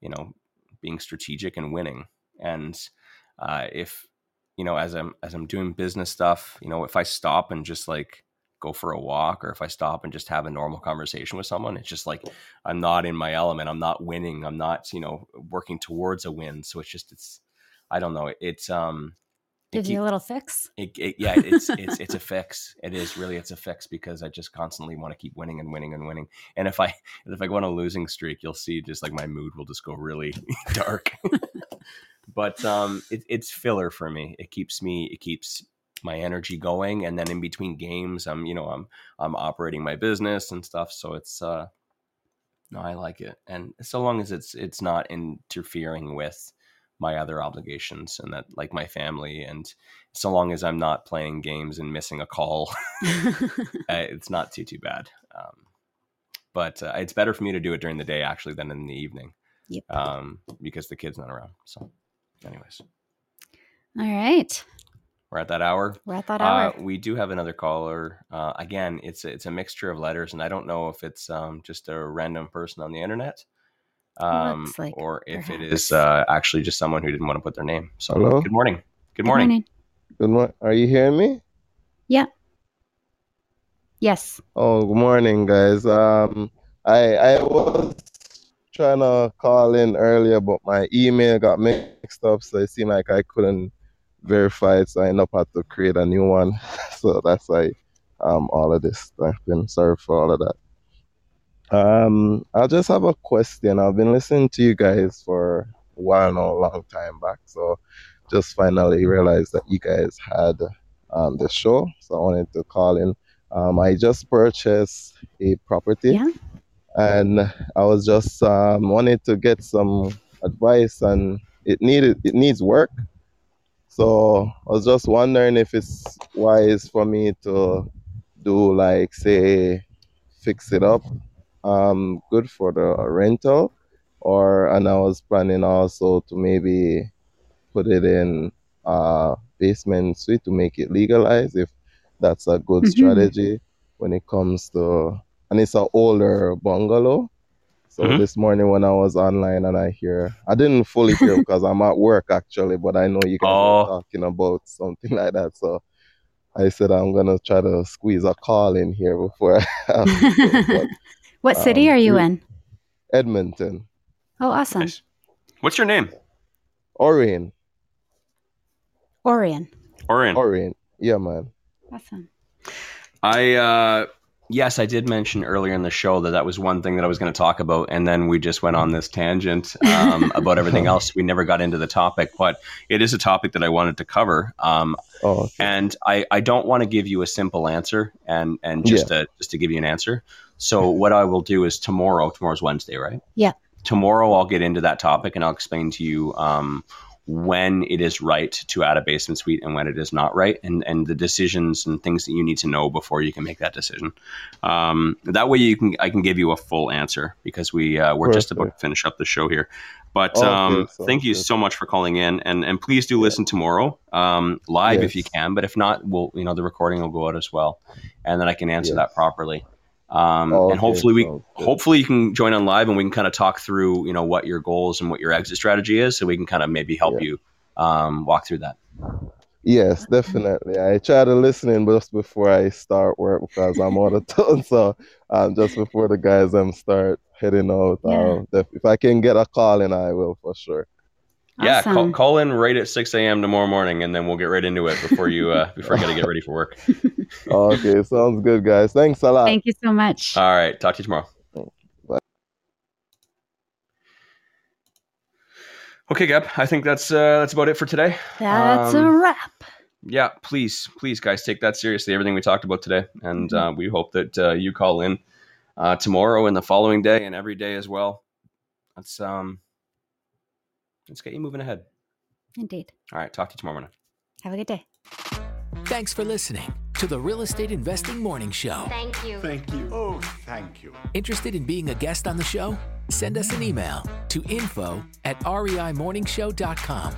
you know being strategic and winning and uh if you know as i'm as i'm doing business stuff you know if i stop and just like go for a walk or if I stop and just have a normal conversation with someone, it's just like I'm not in my element. I'm not winning. I'm not, you know, working towards a win. So it's just it's I don't know. It's um Gives you a little fix. It, it, yeah, it's it's it's a fix. It is really it's a fix because I just constantly want to keep winning and winning and winning. And if I if I go on a losing streak, you'll see just like my mood will just go really dark. But um, it, it's filler for me. It keeps me it keeps my energy going, and then in between games, I'm you know I'm I'm operating my business and stuff. So it's uh, no, I like it, and so long as it's it's not interfering with my other obligations and that like my family and so long as i'm not playing games and missing a call it's not too too bad um, but uh, it's better for me to do it during the day actually than in the evening yep. um, because the kid's not around so anyways all right we're at that hour we're at that hour uh, we do have another caller uh, again it's a, it's a mixture of letters and i don't know if it's um, just a random person on the internet um, like or if perhaps. it is uh, actually just someone who didn't want to put their name. So, Hello? good morning. Good morning. Good morning. Good morning. Are you hearing me? Yeah. Yes. Oh, good morning, guys. Um, I I was trying to call in earlier, but my email got mixed up, so it seemed like I couldn't verify it, so I ended up had to create a new one. so that's why um all of this happened. Sorry for all of that. Um, I just have a question. I've been listening to you guys for a while now, a long time back. So just finally realized that you guys had um, the show. So I wanted to call in. Um, I just purchased a property. Yeah. And I was just um, wanted to get some advice, and it needed it needs work. So I was just wondering if it's wise for me to do like say fix it up um, good for the rental, or and I was planning also to maybe put it in a basement suite to make it legalized if that's a good mm-hmm. strategy when it comes to and it's an older bungalow. So mm-hmm. this morning when I was online and I hear I didn't fully hear because I'm at work actually, but I know you guys oh. are talking about something like that. So I said I'm gonna try to squeeze a call in here before I What city um, are you in? Edmonton. Oh, awesome. Nice. What's your name? Orion. Orion. Orion. Orion. Yeah, man. Awesome. I uh yes, I did mention earlier in the show that that was one thing that I was going to talk about, and then we just went on this tangent um, about everything else. We never got into the topic, but it is a topic that I wanted to cover. Um, oh, okay. And I, I don't want to give you a simple answer, and and just yeah. to just to give you an answer. So what I will do is tomorrow. Tomorrow's Wednesday, right? Yeah. Tomorrow I'll get into that topic and I'll explain to you um, when it is right to add a basement suite and when it is not right, and and the decisions and things that you need to know before you can make that decision. Um, that way you can I can give you a full answer because we uh, we're Perfect. just about to finish up the show here. But okay, um, thank you good. so much for calling in, and and please do listen tomorrow um, live yes. if you can. But if not, we'll you know the recording will go out as well, and then I can answer yes. that properly. Um, oh, and hopefully we hopefully you can join on live and we can kind of talk through you know what your goals and what your exit strategy is, so we can kind of maybe help yeah. you um, walk through that. Yes, definitely. I try to listen in just before I start work because I'm out of town. So um, just before the guys um start heading out, yeah. if I can get a call in, I will for sure. Yeah, awesome. call, call in right at six a.m. tomorrow morning, and then we'll get right into it before you uh, before I got to get ready for work. okay, sounds good, guys. Thanks a lot. Thank you so much. All right, talk to you tomorrow. Bye. Okay, Gab. I think that's uh, that's about it for today. That's um, a wrap. Yeah, please, please, guys, take that seriously. Everything we talked about today, and mm-hmm. uh, we hope that uh, you call in uh, tomorrow and the following day and every day as well. That's um let's get you moving ahead. Indeed. All right. Talk to you tomorrow morning. Have a good day. Thanks for listening to the Real Estate Investing Morning Show. Thank you. Thank you. Oh, thank you. Interested in being a guest on the show? Send us an email to info at reimorningshow.com.